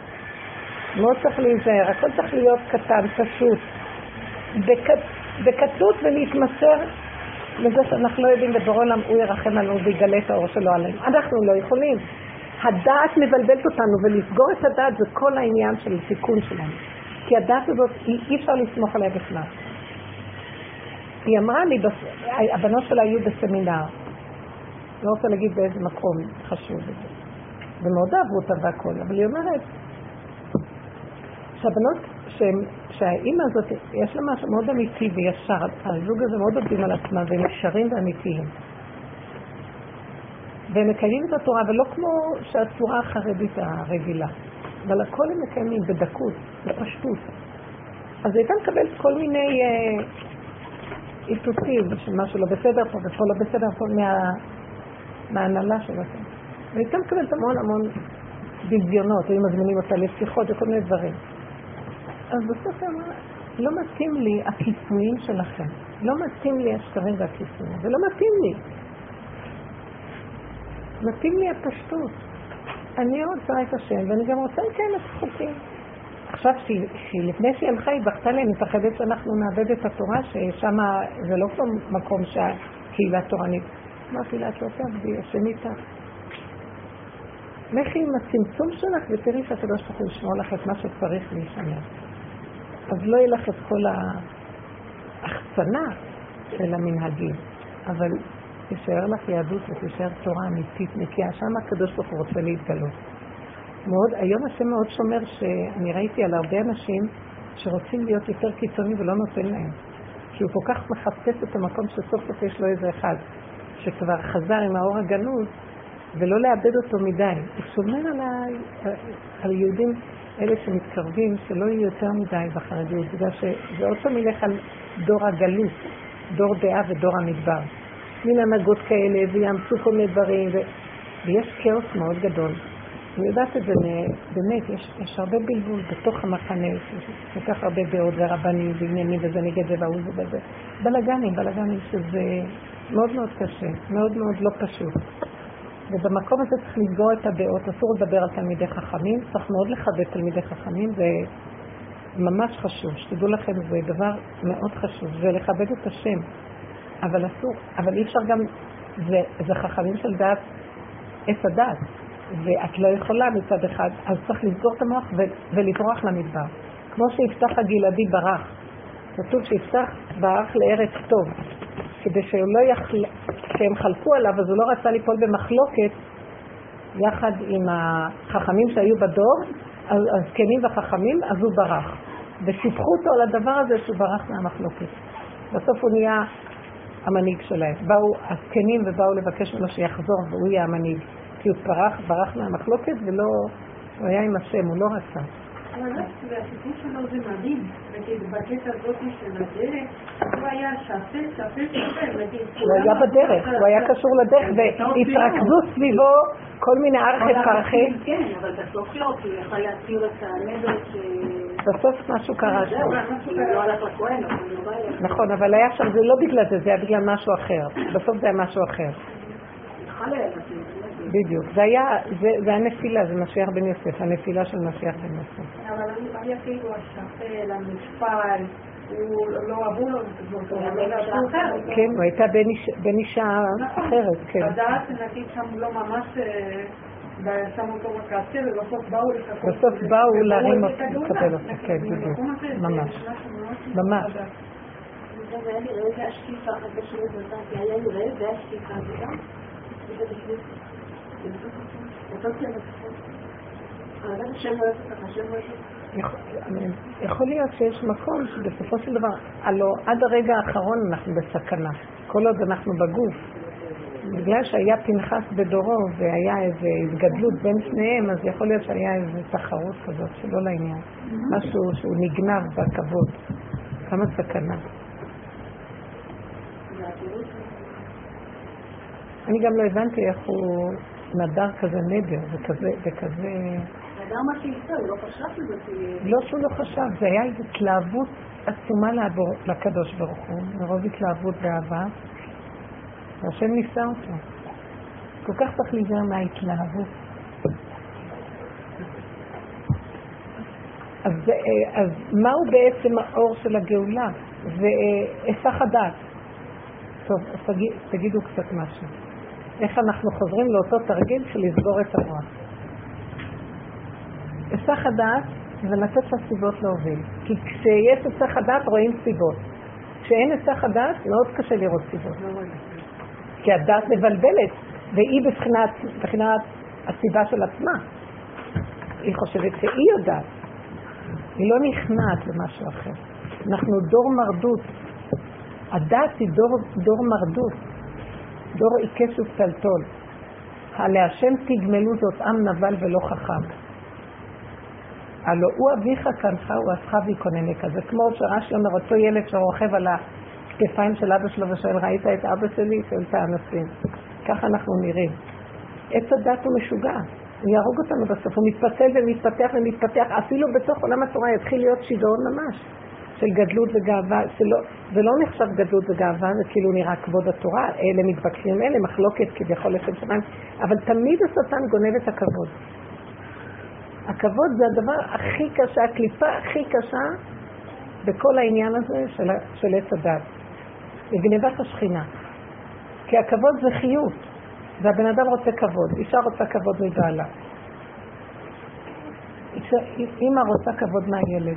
מאוד צריך להיזהר, הכל צריך להיות קטן, פשוט. בקטות ולהתמסר לזה שאנחנו לא יודעים בבורא עולם, הוא ירחם עלינו ויגלה את האור שלו עלינו. אנחנו לא יכולים. הדעת מבלבלת אותנו, ולסגור את הדעת זה כל העניין של התיקון שלנו. כי הדעת הזאת, אי אפשר לסמוך עליה בכלל. היא אמרה לי, הבנות שלה היו בסמינר, לא רוצה להגיד באיזה מקום חשוב את זה. ומאוד אהבו אותה והכל, אבל היא אומרת שהבנות, שהאימא הזאת, יש לה משהו מאוד אמיתי וישר, הזוג הזה מאוד עובדים על עצמם, והם ישרים ואמיתיים. והם מקיימים את התורה, ולא כמו שהצורה החרדית הרגילה. אבל הכל הם מקיימים בדקות, בפשטות. אז היא הייתה מקבלת כל מיני אה, איתותים של משהו לא בסדר פה ופה לא בסדר פה מה, מההנהלה שלכם. והיא הייתה מקבלת המון המון דמיונות, היו מזמינים אותה לשיחות וכל מיני דברים. אז בסוף היא אמרה, לא מתאים לי הכיסויים שלכם. לא מתאים לי השקרים והכיסויים, זה לא מתאים לי. מתאים לי הפשטות. אני רוצה את השם, ואני גם רוצה את כאלה חוקים. עכשיו, שלפני שהיא הלכה, היא בכתה לי, אני מפחדת שאנחנו נאבד את התורה, ששם זה לא כמו מקום שהקהילה תורנית. אמרתי לה, את לא תעבדי, השם איתך. לכי עם הצמצום שלך ותראי שהקדוש ברוך הוא ישמור לך את מה שצריך להישמר. אז לא יהיה לך את כל ההחצנה של המנהגים, אבל תישאר לך יהדות ותישאר תורה אמיתית, נקייה, שם הקדוש ברוך הוא רוצה להתגלות. מאוד, היום השם מאוד שומר שאני ראיתי על הרבה אנשים שרוצים להיות יותר קיצוניים ולא נותן להם. כי הוא כל כך מחפש את המקום שסוף סוף יש לו איזה אחד, שכבר חזר עם האור הגנוז, ולא לאבד אותו מדי. הוא שומר על, ה... על יהודים אלה שמתקרבים, שלא יהיו יותר מדי בחרדיות, בגלל שזה עוד פעם ילך על דור הגלות, דור דעה ודור המדבר. מין הנהגות כאלה, ויאמצו כל מיני דברים, ו... ויש כאוס מאוד גדול. אני יודעת את זה, באמת, יש, יש הרבה בלבול בתוך המחנה, יש כל כך הרבה דעות ורבנים ועניינים וזה נגד זה והוא זה וזה. בלאגנים, בלאגנים שזה מאוד מאוד קשה, מאוד מאוד לא פשוט. ובמקום הזה צריך לסגור את הדעות, אסור לדבר על תלמידי חכמים, צריך מאוד לכבד תלמידי חכמים, זה ממש חשוב, שתדעו לכם, זה דבר מאוד חשוב, זה לכבד את השם, אבל אסור, אבל אי אפשר גם, זה, זה חכמים של דעת, עץ הדעת, ואת לא יכולה מצד אחד, אז צריך לסגור את המוח ולברוח למדבר. כמו שיפתח הגלעדי ברח, כתוב שיפתח ברח לארץ טוב, כדי שהוא לא יחל... שהם חלקו עליו, אז הוא לא רצה ליפול במחלוקת יחד עם החכמים שהיו בדור, הזקנים והחכמים, אז הוא ברח. וסיפחו אותו על הדבר הזה שהוא ברח מהמחלוקת. בסוף הוא נהיה המנהיג שלהם. באו הזקנים ובאו לבקש ממנו שיחזור והוא יהיה המנהיג. כי הוא ברח, ברח מהמחלוקת ולא, הוא היה עם השם, הוא לא רצה. והסיפור שלו זה מדהים, נגיד בקטע הזאת של הדרך, הוא היה שפט, שפט, נגיד. הוא היה בדרך, הוא היה קשור לדרך, והתרכזו סביבו כל מיני ארכי פרחי. כן, אבל בסוף לא, כי הוא יכל להסיר את הנדר ש... בסוף משהו קרה שם. לא נכון, אבל היה שם, זה לא בגלל זה, זה היה בגלל משהו אחר. בסוף זה היה משהו אחר. בדיוק. זה היה, זה, זה הנפילה, זה משיח בן יוסף, הנפילה של משיח בן יוסף. אבל אני היה כאילו השפל, המשפל, הוא לא אהבו לו, כן, הוא הייתה בן אישה אחרת, כן. הדעת, נגיד שם לא ממש... בסוף באו להרים אותו, לקבל אותו, כן, בדיוק, ממש. ממש. יכול להיות שיש מקום שבסופו של דבר, הלוא עד הרגע האחרון אנחנו בסכנה, כל עוד אנחנו בגוף. בגלל שהיה פנחס בדורו והיה איזו התגדלות בין שניהם, אז יכול להיות שהיה איזו תחרות כזאת שלא לעניין. משהו שהוא נגנב בכבוד. כמה סכנה. אני גם לא הבנתי איך הוא נדר כזה נדר, וכזה, וכזה... נדר מה שיצא, הוא לא חשב שזה לא שהוא לא חשב, זה היה התלהבות עצומה לקדוש ברוך הוא, מרוב התלהבות ואהבה, והשם ניסה אותו. כל כך צריך להיזהר מההתלהבות. אז, אז מהו בעצם האור של הגאולה? זה היסח הדעת. טוב, תגיד, תגידו קצת משהו. איך אנחנו חוזרים לאותו תרגיל של לסגור את המוח. היסח הדעת זה לתת לסיבות להוביל. כי כשיש היסח הדעת רואים סיבות. כשאין היסח הדעת מאוד קשה לראות סיבות. כי הדעת מבלבלת, והיא בבחינת, בבחינת הסיבה של עצמה. היא חושבת שהיא יודעת. היא לא נכנעת למשהו אחר. אנחנו דור מרדות. הדת היא דור, דור מרדות. דור עיקש ופתלתול. הלהשם תגמלו זאת עם נבל ולא חכם. הלא הוא אביך קנך אסך ויקוננך. זה כמו שרש"י אומר, אותו ילד שרוכב על הכתפיים של אבא שלו ושואל, ראית את אבא שלי? שואל את האנסים. ככה אנחנו נראים. עץ הדת הוא משוגע. הוא יהרוג אותנו בסוף. הוא מתפצל ומתפתח ומתפתח. אפילו בתוך עולם התורה יתחיל להיות שיגעון ממש. של גדלות וגאווה, זה לא, זה לא נחשב גדלות וגאווה, זה כאילו נראה כבוד התורה, אלה מתבקשים, אלה מחלוקת כביכול לשם שמיים, אבל תמיד השטן גונב את הכבוד. הכבוד זה הדבר הכי קשה, הקליפה הכי קשה בכל העניין הזה של עץ הדת. זה גנבת השכינה. כי הכבוד זה חיות, והבן אדם רוצה כבוד, אישה רוצה כבוד מבעלה. אימא רוצה כבוד מהילד.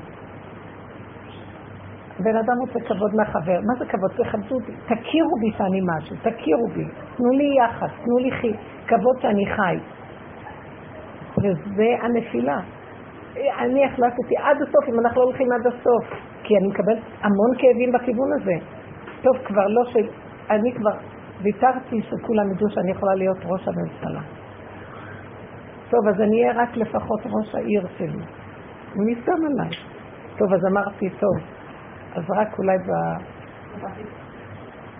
בן אדם רוצה כבוד מהחבר. מה זה כבוד? תכבדו אותי. תכירו בי שאני משהו, תכירו בי. תנו לי יחס, תנו לי חי... כבוד שאני חי. וזה הנפילה. אני החלטתי עד הסוף, אם אנחנו לא הולכים עד הסוף, כי אני מקבלת המון כאבים בכיוון הזה. טוב, כבר לא של... אני כבר ויתרתי שכולם ידעו שאני יכולה להיות ראש הממשלה. טוב, אז אני אהיה רק לפחות ראש העיר שלי. הוא נסתם עליי. טוב, אז אמרתי, טוב, אז רק אולי ב...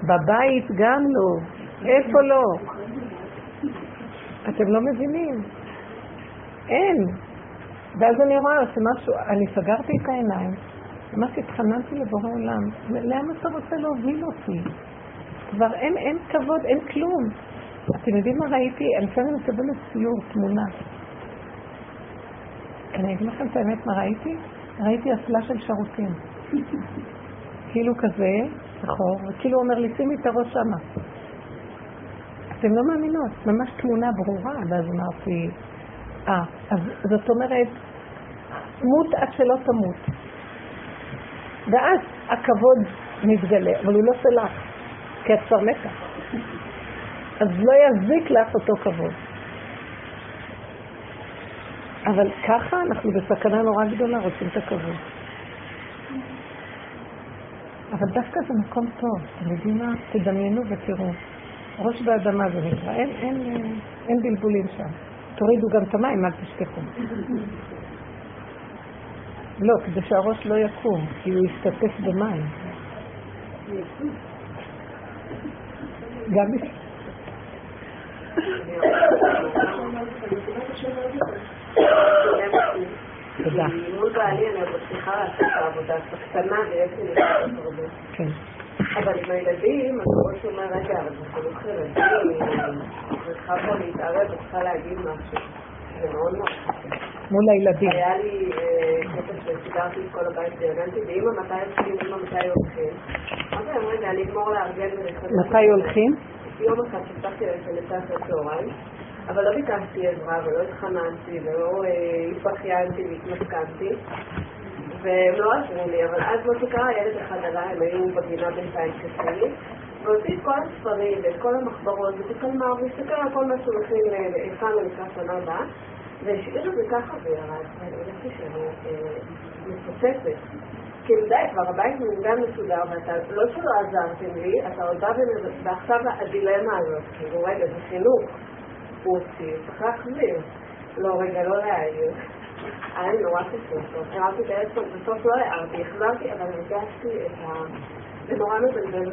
בבית גם לא. איפה לא? אתם לא מבינים. אין. ואז אני רואה שמשהו, אני סגרתי את העיניים, ממש התחננתי לבורא עולם, לאן אתה רוצה להוביל אותי? כבר אין, אין כבוד, אין כלום. אתם יודעים מה ראיתי? אני לפעמים מקבלת ציור, תמונה. אני אגיד לכם את האמת מה ראיתי? ראיתי אסלה של שירותים. כאילו כזה, נכון, וכאילו אומר לי, שימי את הראש שמה. אתם לא מאמינות, ממש תמונה ברורה, ואז אמרתי, אה, אז זאת אומרת, מות עד שלא תמות. ואז הכבוד מתגלה, אבל הוא לא סלח, כי את כבר מתה. אז לא יזיק לך אותו כבוד. אבל ככה אנחנו בסכנה נורא גדולה, רוצים את הכבוד. אבל דווקא זה מקום טוב, אתם יודעים מה? תדמיינו ותראו. ראש באדמה זה נקרא, אין, אין, אין בלבולים שם. תורידו גם את המים, אל תשכחו. לא, כדי שהראש לא יקום, כי הוא יסתתף במים. גם תודה. מול בעלי אני מצליחה לעשות את העבודה הקטנה ויש לי לעשות הרבה. כן. אבל עם הילדים, אני שהוא אומר, רגע, אבל זה חינוך ילדים, אני צריכה פה להתערב, אני צריכה להגיד משהו. מול הילדים. היה לי קטע שסידרתי את כל הבית וארגנתי, ואמא מתי יוצאים, אמא מתי הולכים. אמרתי להם, רגע, אני אגמור לארגן ולחזק. מתי הולכים? יום אחד שאני אצא אחרי צהריים. אבל לא ביקשתי עזרה ולא התחננתי ולא התבכיינתי והתמסכנתי והם לא עזרו לי, אבל אז מה שקרה, ילד אחד עלה, הם היו בגינה בינתיים כשלי והוציא את כל הספרים ואת כל המחברות ואת מה, והסתכל על כל מה שהוא מכין לאיפה לקראת שנה הבאה והשאיר את זה ככה וירד, והרגשתי שאני מפוצצת כאילו די, כבר הבית מאורגן מסודר, ואתה, לא שלא עזרתם לי, אתה עוד בא ועכשיו הדילמה הזאת, כאילו רגע, זה חינוך. הוא הוציא, צריך להחזיר. לא, רגע, לא להעיר. היה לי נורא קשה. הרמתי את הילד בסוף לא הערתי, החזרתי, אבל הרגשתי את ה... הזה.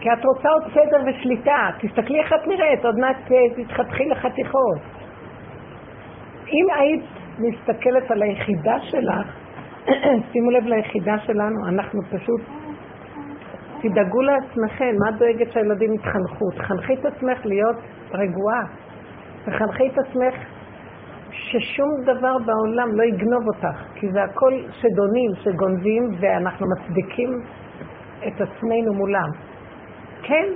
כי את רוצה עוד סדר ושליטה. תסתכלי איך את נראית, עוד מעט אה, תתחתכי לחתיכות. אם היית מסתכלת על היחידה שלך, שימו לב ליחידה שלנו, אנחנו פשוט... תדאגו לעצמכם, מה את דואגת שהילדים יתחנכו? תחנכי את עצמך להיות רגועה. תחנכי את עצמך ששום דבר בעולם לא יגנוב אותך, כי זה הכל שדונים, שגונבים, ואנחנו מצדיקים את עצמנו מולם. כן,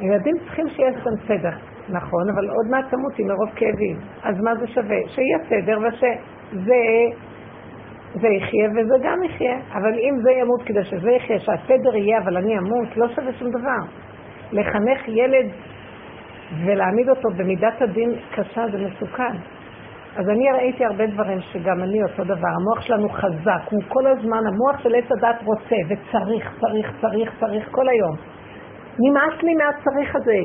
ילדים צריכים שיהיה שם סדר, נכון, אבל עוד מעט תמותי מרוב כאבים. אז מה זה שווה? שיהיה סדר ושזה זה יחיה וזה גם יחיה. אבל אם זה ימות כדי שזה יחיה, שהסדר יהיה אבל אני אמות, לא שווה שום דבר. לחנך ילד ולהעמיד אותו במידת הדין קשה זה מסוכן. אז אני ראיתי הרבה דברים שגם אני אותו דבר. המוח שלנו חזק, הוא כל הזמן, המוח של עץ הדת רוצה וצריך, צריך, צריך, צריך כל היום. נמאס לי מהצריך הזה.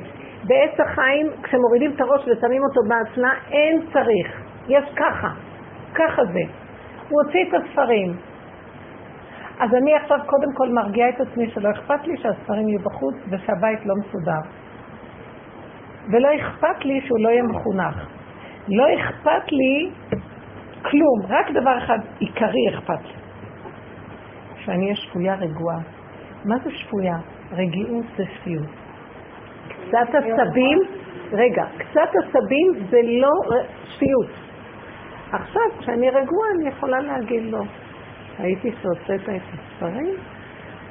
בעץ החיים, כשמורידים את הראש ושמים אותו באצלה, אין צריך. יש ככה, ככה זה. הוא הוציא את הספרים. אז אני עכשיו קודם כל מרגיעה את עצמי שלא אכפת לי שהספרים יהיו בחוץ ושהבית לא מסודר. ולא אכפת לי שהוא לא יהיה מחונך. לא אכפת לי כלום, רק דבר אחד עיקרי אכפת לי. שאני אהיה שפויה רגועה. מה זה שפויה? רגיעות זה שפיות. קצת עצבים, רגע, קצת עצבים זה לא שפיות. עכשיו, כשאני רגועה, אני יכולה להגיד לו, הייתי שהוצאת את הספרים,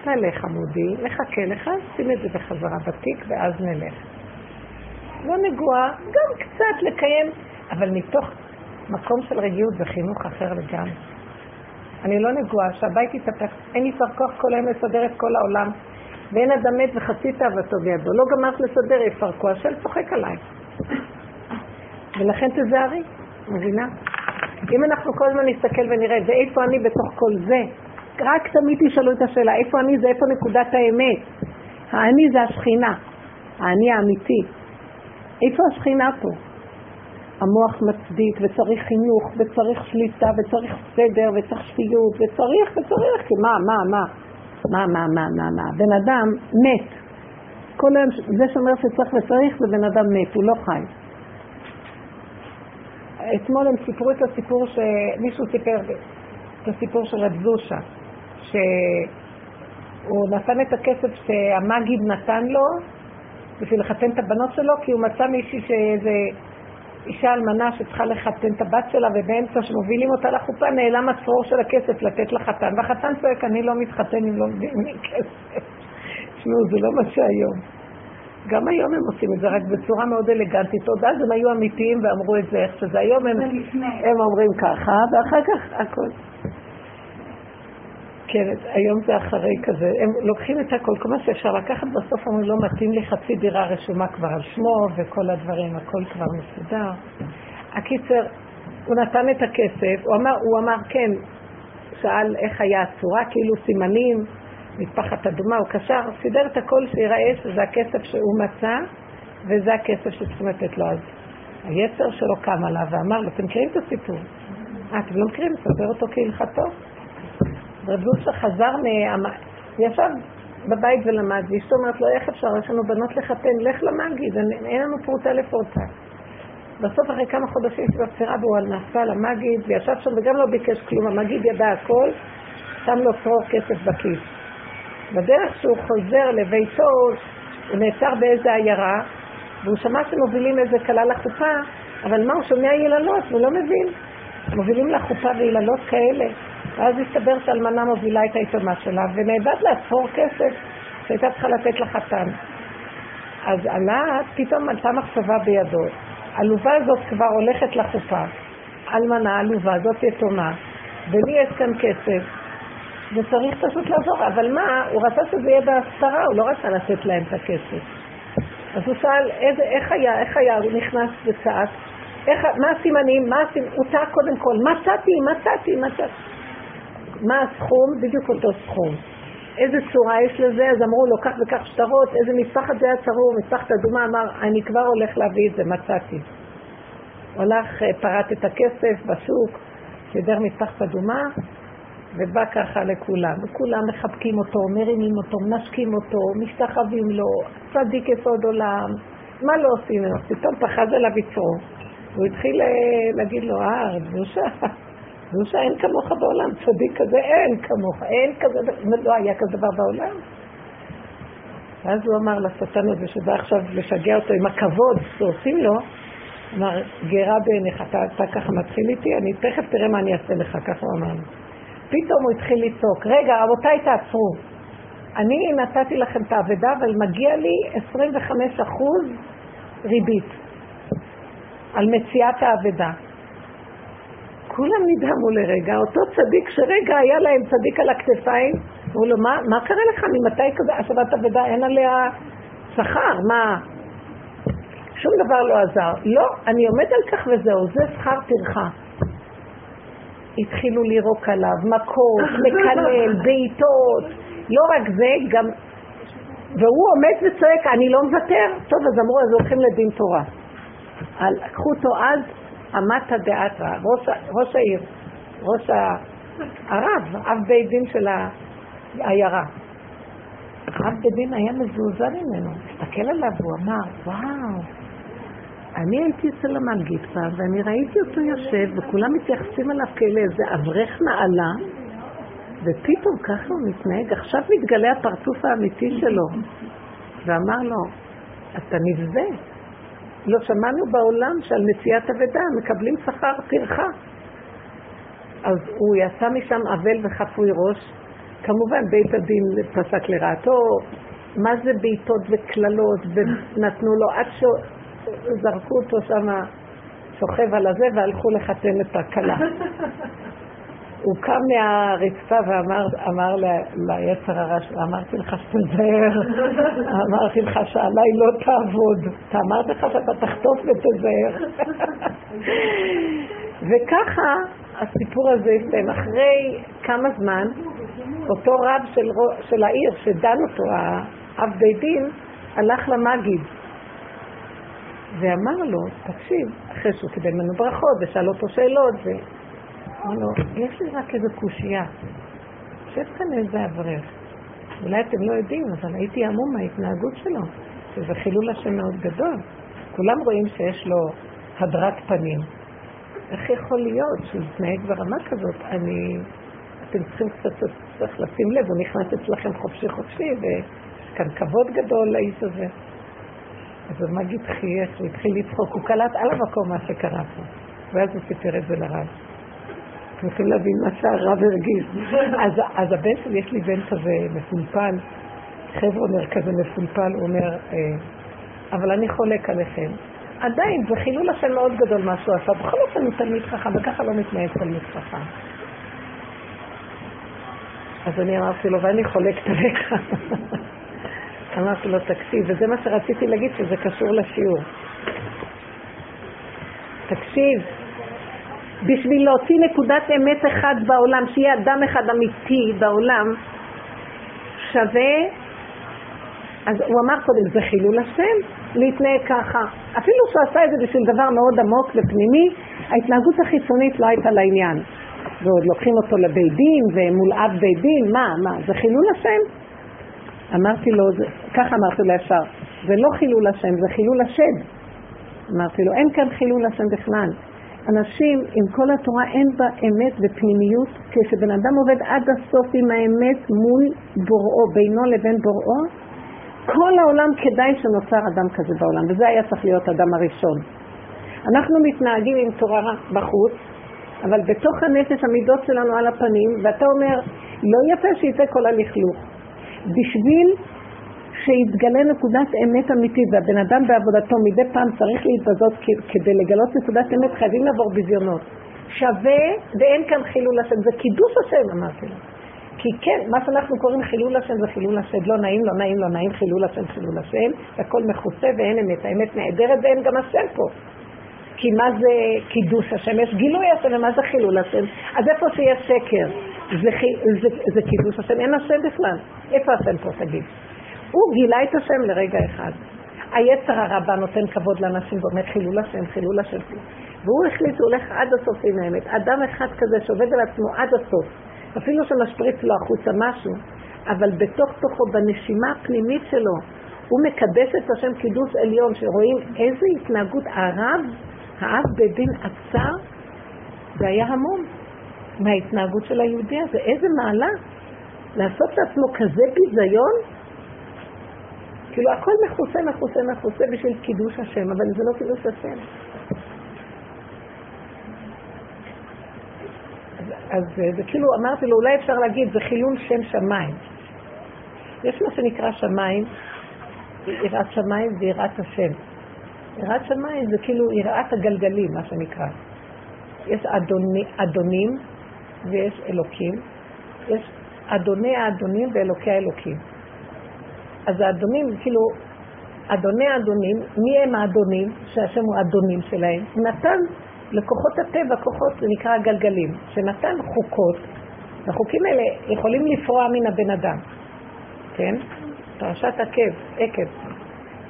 תעלה חמודי, נחכה לך, שים את זה בחזרה בתיק ואז נלך. לא נגועה, גם קצת לקיים, אבל מתוך מקום של רגיעות וחינוך אחר לגמרי. אני לא נגועה, שהבית יתהפך, אין לי כבר כוח כל היום לסדר את כל העולם, ואין אדם מת וחצי תאוותו בידו. לא גמרת לסדר, יפרקו, השם צוחק עליי. ולכן תזהרי, מבינה? אם אנחנו כל הזמן נסתכל ונראה, ואיפה אני בתוך כל זה? רק תמיד תשאלו את השאלה, איפה אני זה, איפה נקודת האמת? האני זה השכינה, האני האמיתי. איפה השכינה פה? המוח מצדיק, וצריך חינוך, וצריך שליטה, וצריך סדר, וצריך שפיות, וצריך, וצריך, כי מה, מה, מה? מה, מה, מה, מה, מה? בן אדם מת. כל היום, זה שאומר שצריך וצריך זה בן אדם מת, הוא לא חי. אתמול הם סיפרו את הסיפור שמישהו סיפר, את הסיפור של רב זושה, שהוא נתן את הכסף שהמגיד נתן לו בשביל לחתן את הבנות שלו, כי הוא מצא מישהי שאיזה אישה אלמנה שצריכה לחתן את הבת שלה, ובאמצע שמובילים אותה לחופה נעלם הצרור של הכסף לתת לחתן, והחתן צועק, אני לא מתחתן אם לא מביאים לי כסף. תשמעו, זה לא מה שהיום. גם היום הם עושים את זה, רק בצורה מאוד אלגנטית. עוד אז הם היו אמיתיים ואמרו את זה איך שזה. היום הם, הם אומרים ככה, ואחר כך הכל. כן, היום זה אחרי כזה. הם לוקחים את הכל, כל מה שאפשר לקחת, בסוף אומרים, לא מתאים לי חצי דירה רשומה כבר על שמו, וכל הדברים, הכל כבר מסודר. הקיצר, הוא נתן את הכסף, הוא אמר, הוא אמר כן, שאל איך היה הצורה, כאילו סימנים, מטפחת אדומה, הוא קשר, סידר את הכל שיראה שזה הכסף שהוא מצא, וזה הכסף שצריכים לתת לו. אז היצר שלו קם עליו ואמר לו, אתם מכירים את הסיפור? אה, אתם לא מכירים? ספר אותו כהלכתו. רב לוסה חזר מה... ישב בבית ולמד, ואשתו אומרת לו, איך אפשר? יש לנו בנות לחתן, לך למגיד, אין לנו פרוטה לפרוטה. בסוף אחרי כמה חודשים של הבחירה והוא נסע למגיד, וישב שם וגם לא ביקש כלום, המגיד ידע הכל, שם לו צרור כסף בכיס. בדרך שהוא חוזר לביתו, הוא נעצר באיזה עיירה, והוא שמע שמובילים איזה כלה לחופה, אבל מה, הוא שומע יללות, הוא לא מבין. מובילים לחופה ויללות כאלה. ואז הסתבר שאלמנה מובילה את היתומה שלה, ונאבד לה צפור כסף שהייתה צריכה לתת לחתן. אז עלה, פתאום עלתה מחשבה בידו. העלובה הזאת כבר הולכת לחופה. אלמנה, עלובה, זאת יתומה, ולי יש כאן כסף, וצריך פשוט לעזור. אבל מה, הוא רצה שזה יהיה בהסתרה, הוא לא רצה לתת להם את הכסף. אז הוא שאל, איזה, איך היה, איך היה, הוא נכנס וצעק, מה הסימנים, מה הסימנים, הוא צעק קודם כל, מצאתי, מצאתי, מצאתי. מה הסכום? בדיוק אותו סכום. איזה צורה יש לזה? אז אמרו לו, כך וכך שטרות, איזה מטפחת זה היה צרור, מטפחת אדומה, אמר, אני כבר הולך להביא את זה, מצאתי. הולך, אה, פרט את הכסף בשוק, סידר מטפחת אדומה, ובא ככה לכולם. וכולם מחבקים אותו, מרימים אותו, מנשקים אותו, משתחווים לו, צדיק יסוד עולם. מה לא עושים לו? פתאום פחד עליו יצרו. הוא התחיל אה, להגיד לו, אה, רב יהושע, יהושע אין כמוך בעולם, צדיק כזה אין כמוך, אין כזה, לא היה כזה דבר בעולם. ואז הוא אמר לשטן הזה שבא עכשיו לשגע אותו עם הכבוד שעושים לו, אמר, גרה בעיניך, אתה, אתה ככה מתחיל איתי, אני תכף תראה מה אני אעשה לך, ככה הוא אמר. פתאום הוא התחיל לצעוק, רגע, רבותיי תעצרו. אני נתתי לכם את האבדה, אבל מגיע לי 25% ריבית על מציאת האבדה. כולם נדהמו לרגע, אותו צדיק שרגע היה להם צדיק על הכתפיים, אמרו לו, מה, מה קרה לך? ממתי כזה השבת אבדה אין עליה שכר? מה? שום דבר לא עזר. לא, אני עומד על כך וזהו, זה שכר טרחה. התחילו לירוק עליו, מכות, מקלל, בעיטות, לא רק זה, גם... והוא עומד וצועק, אני לא מוותר. טוב, אז אמרו, אז הולכים לדין תורה. לקחו אותו אז אמתא דאתרא, ראש, העיר, ראש. הרב, אב בית דין של העיירה. אב בית דין היה מזועזע ממנו, הסתכל עליו, הוא אמר, וואו, אני הייתי אצל המלגיד פעם, ואני ראיתי אותו יושב, וכולם מתייחסים אליו כאלה איזה אברך נעלה, ופתאום ככה הוא מתנהג, עכשיו מתגלה הפרצוף האמיתי שלו. ואמר לו, אתה נבזה. לא שמענו בעולם שעל נשיאת אבדה מקבלים שכר טרחה. אז הוא יצא משם אבל וחפוי ראש. כמובן בית הדין פסק לרעתו, מה זה בעיטות וקללות, ונתנו לו עד שזרקו אותו שם שוכב על הזה והלכו לחתן את הכלה. הוא קם מהרצפה ואמר אמר ליצר הרע שלו, אמרתי לך שתזהר, אמרתי לך שעליי לא תעבוד, אתה אמרת לך שאתה תחטוף ותזהר. וככה הסיפור הזה הסתיים. אחרי כמה זמן, אותו רב של, של העיר שדן אותו, האב בית דין, הלך למגיד ואמר לו, תקשיב, אחרי שהוא קיבל ממנו ברכות ושאל אותו שאלות, אמר לו, יש לי רק איזו קושייה. יושב כאן איזה אברך. אולי אתם לא יודעים, אבל הייתי המום מההתנהגות שלו, שזה חילול השם מאוד גדול. כולם רואים שיש לו הדרת פנים. איך יכול להיות שהוא יתנהג ברמה כזאת? אני... אתם צריכים קצת צריך לשים לב, הוא נכנס אצלכם חופשי חופשי, ויש כאן כבוד גדול לאיש הזה. אז המגיד חייך, הוא התחיל לצחוק, הוא קלט על המקום מה שקרה פה. ואז הוא סיפר את זה לרב. אתם יכולים להבין מה שהרב הרגיש. אז, אז הבן שלי, יש לי בן כזה מפולפל, חבר'ה כזה מפולפל, הוא אומר, אה, אבל אני חולק עליכם. עדיין, זה חילול השם מאוד גדול מה שהוא עשה. בכל אופן הוא תלמיד חכם, וככה לא מתנהג תלמיד חכם. אז אני אמרתי לו, ואני חולקת עליך. אמרתי לו, תקשיב, וזה מה שרציתי להגיד, שזה קשור לשיעור. תקשיב, בשביל להוציא נקודת אמת אחד בעולם, שיהיה אדם אחד אמיתי בעולם, שווה, אז הוא אמר קודם, זה חילול השם, להתנהג ככה. אפילו שהוא עשה את זה בשביל דבר מאוד עמוק ופנימי, ההתנהגות החיצונית לא הייתה לעניין. ועוד לוקחים אותו לבית דין, ומול אב בית דין, מה, מה, זה חילול השם? אמרתי לו, ככה אמרתי לו ישר, זה לא חילול השם, זה חילול השד. אמרתי לו, אין כאן חילול השם בכלל. אנשים, עם כל התורה אין בה אמת ופנימיות, כשבן אדם עובד עד הסוף עם האמת מול בוראו, בינו לבין בוראו, כל העולם כדאי שנוצר אדם כזה בעולם, וזה היה צריך להיות אדם הראשון. אנחנו מתנהגים עם תורה בחוץ, אבל בתוך הנפש המידות שלנו על הפנים, ואתה אומר, לא יפה שיצא כל הלכלוך. בשביל שיתגלה נקודת אמת אמיתית, והבן אדם בעבודתו מדי פעם צריך להתבזות כדי לגלות נקודת אמת, חייבים לעבור ביזיונות. שווה, ואין כאן חילול השם, זה קידוש השם, אמרתי לו. כי כן, מה שאנחנו קוראים חילול השם זה חילול השם, לא נעים, לא נעים, לא נעים, חילול השם, חילול השם, הכל מכוסה ואין אמת, האמת נעדרת ואין גם השם פה. כי מה זה קידוש השם? יש גילוי השם ומה זה חילול השם? אז איפה שיש שקר, זה, זה, זה קידוש השם, אין השם בכלל. איפה השם פה תגיד? הוא גילה את השם לרגע אחד. היצר הרבה נותן כבוד לאנשים ואומר חילול השם, חילול השם. והוא החליט, הוא הולך עד הסוף עם האמת. אדם אחד כזה שעובד על עצמו עד הסוף, אפילו שמשפריץ לו החוצה משהו, אבל בתוך תוכו, בנשימה הפנימית שלו, הוא מקדש את השם קידוש עליון, שרואים איזה התנהגות הרב, האב בדין עצר, זה היה המון מההתנהגות של היהודי הזה. איזה מעלה? לעשות לעצמו כזה ביזיון? כאילו הכל מכוסה, מכוסה, מכוסה בשביל קידוש השם, אבל זה לא קידוש השם. אז זה כאילו, אמרתי לו, אולי אפשר להגיד, זה חילול שם שמיים. יש מה שנקרא שמיים, יראת שמיים ויראת השם. יראת שמיים זה כאילו יראת הגלגלים, מה שנקרא. יש אדוני, אדונים ויש אלוקים. יש אדוני האדונים ואלוקי האלוקים. אז האדונים, כאילו, אדוני האדונים, מי הם האדונים, שהשם הוא האדונים שלהם? נתן לכוחות הטבע, כוחות, זה נקרא הגלגלים, שנתן חוקות, והחוקים האלה יכולים לפרוע מן הבן אדם, כן? פרשת עקב, עקב.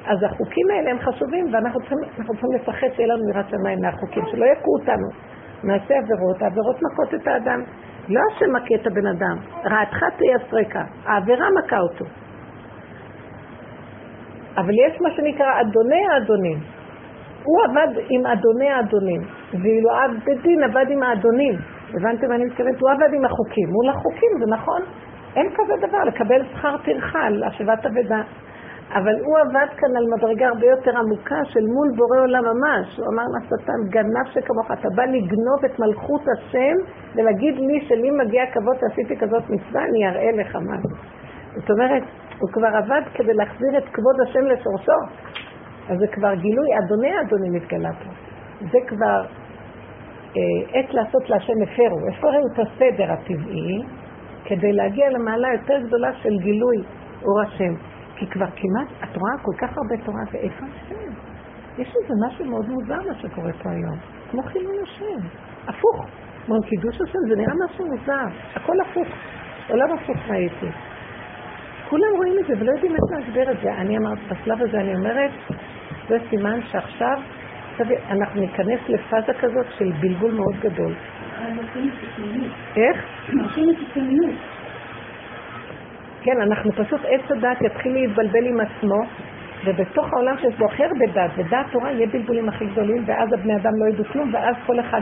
אז החוקים האלה הם חשובים, ואנחנו צריכים, צריכים לפחד שיהיה לנו יראת שמיים מהחוקים, שלא יכו אותנו. נעשה עבירות, העבירות מכות את האדם. לא השם מכה את הבן אדם, רעתך תייסרקה, העבירה מכה אותו. אבל יש מה שנקרא אדוני האדונים. הוא עבד עם אדוני האדונים, ואילו אב בית דין עבד עם האדונים. הבנתם מה אני מתכוונת? הוא עבד עם החוקים. מול החוקים, זה נכון. אין כזה דבר, לקבל שכר טרחה על השבת אבדה. אבל הוא עבד כאן על מדרגה הרבה יותר עמוקה של מול בורא עולם ממש. הוא אמר לשטן, גנב שכמוך, אתה בא לגנוב את מלכות השם ולהגיד לי שלי מגיע כבוד שעשיתי כזאת מצווה, אני אראה לך מה. זאת אומרת, הוא כבר עבד כדי להחזיר את כבוד השם לשורשו. אז זה כבר גילוי, אדוני אדוני מתגלה פה. זה כבר אה, עת לעשות להשם הפרו. הפרו את הסדר הטבעי כדי להגיע למעלה יותר גדולה של גילוי אור השם. כי כבר כמעט, את רואה כל כך הרבה תורה, ואיפה השם? יש איזה משהו מאוד מוזר מה שקורה פה היום. כמו חילול השם. הפוך. כמו קידוש השם, זה נראה משהו מוזר. הכל הפוך. עולם הפוך ראיתי. כולם רואים את זה ולא יודעים איך להסביר את זה. אני אמרת, בשלב הזה אני אומרת, זה סימן שעכשיו אנחנו ניכנס לפאזה כזאת של בלבול מאוד גדול. איך? כן, אנחנו פשוט עץ הדת יתחיל להתבלבל עם עצמו, ובתוך העולם שיש בו הכי הרבה דת, ודעת תורה יהיה בלבולים הכי גדולים, ואז הבני אדם לא ידעו כלום, ואז כל אחד...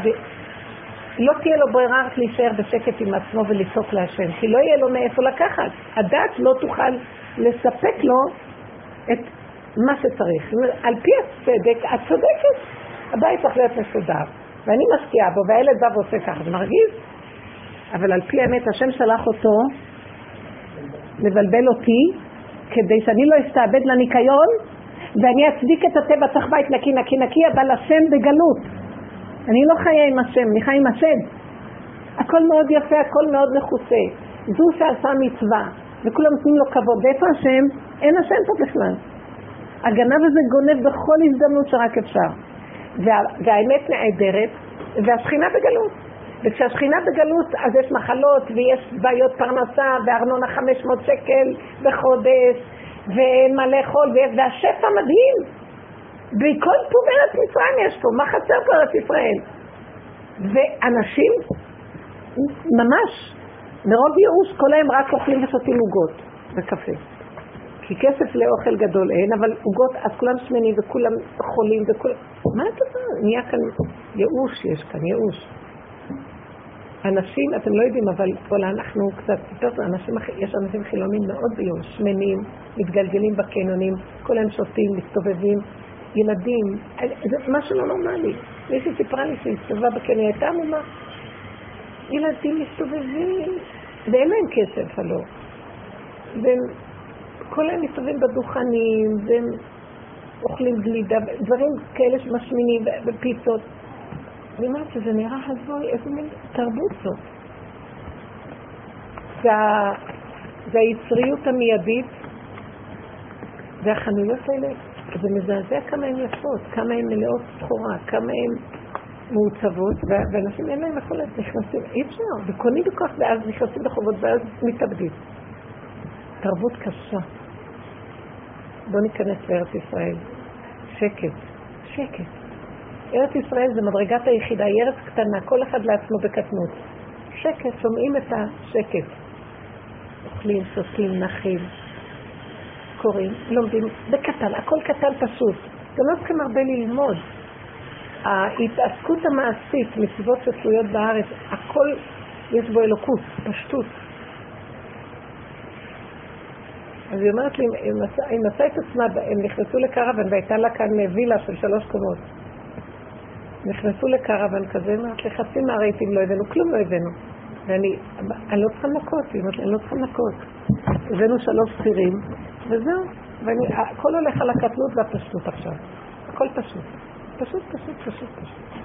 לא תהיה לו ברירה רק להישאר בשקט עם עצמו ולצעוק להשם, כי לא יהיה לו מאיפה לקחת. הדת לא תוכל לספק לו את מה שצריך. על פי הצדק, את צודקת, הבית צריך להיות מסודר. ואני משקיעה בו, והילד בא ועושה ככה, זה מרגיז. אבל על פי האמת, השם שלח אותו לבלבל אותי, כדי שאני לא אסתעבד לניקיון, ואני אצדיק את הטבע, צריך בית נקי, נקי, נקי, אבל השם בגלות. אני לא חיה עם השם, אני חיה עם השם. הכל מאוד יפה, הכל מאוד מכוסה. זו שעשה מצווה, וכולם נותנים לו כבוד. איפה השם? אין השם פה בכלל. הגנב הזה גונב בכל הזדמנות שרק אפשר. וה, והאמת נעדרת, והשכינה בגלות. וכשהשכינה בגלות אז יש מחלות ויש בעיות פרנסה וארנונה 500 שקל בחודש ואין מה לאכול והשפע מדהים. בכל טוב ארץ מצרים יש פה, מה חסר פה ארץ ישראל? ואנשים ממש מרוב ייאוש כל היום רק אוכלים ושותים עוגות וקפה. כי כסף לאוכל גדול אין, אבל עוגות, אז כולם שמנים וכולם חולים וכולם... מה אתה אומר? נהיה כאן ייאוש, יש כאן ייאוש. אנשים, אתם לא יודעים, אבל כל אנחנו קצת יותר, אנשים, יש אנשים חילונים מאוד ביום, שמנים, מתגלגלים בקניונים, כל הם שותים, מסתובבים, ילדים, זה משהו לא נורמלי. מישהי סיפרה לי שהיא הסתובבה בקניון, הייתה עמומה. ילדים מסתובבים, ואין להם כסף, הלא. והם כל היום מסתובבים בדוכנים, והם אוכלים גלידה, דברים כאלה שמשמינים, ופיצות. אני אומרת שזה נראה הזוי, איזה מין תרבות זאת. זה, זה היצריות המיידית, והחנויות האלה, זה מזעזע כמה הן יפות, כמה הן מלאות סחורה, כמה הן מעוצבות, ואנשים אין להם יכולת, נכנסים, אי אפשר, וקונים בכוח, ואז נכנסים לחובות, ואז מתאבדים. תרבות קשה. בואו ניכנס לארץ ישראל. שקט, שקט. ארץ ישראל זה מדרגת היחידה, היא ארץ קטנה, כל אחד לעצמו בקטנות. שקט, שומעים את השקט. אוכלים, שותים, נחים, קוראים, לומדים, בקטן, הכל קטן פשוט. גם לא צריכים הרבה ללמוד. ההתעסקות המעשית, מצוות שתלויות בארץ, הכל יש בו אלוקות, פשטות. אז היא אומרת לי, היא מצאה את עצמה, הם נכנסו לקרוון והייתה לה כאן וילה של שלוש קומות. נכנסו לקרוון כזה, אמרת לי, חצי מהרהיטים לא הבאנו, כלום לא הבאנו. ואני, אני לא צריכה לנקות, היא אומרת לי, אני לא צריכה לנקות. הבאנו שלוש צירים, וזהו. והכל הולך על הקטנות והפשטות עכשיו. הכל פשוט. פשוט, פשוט, פשוט, פשוט.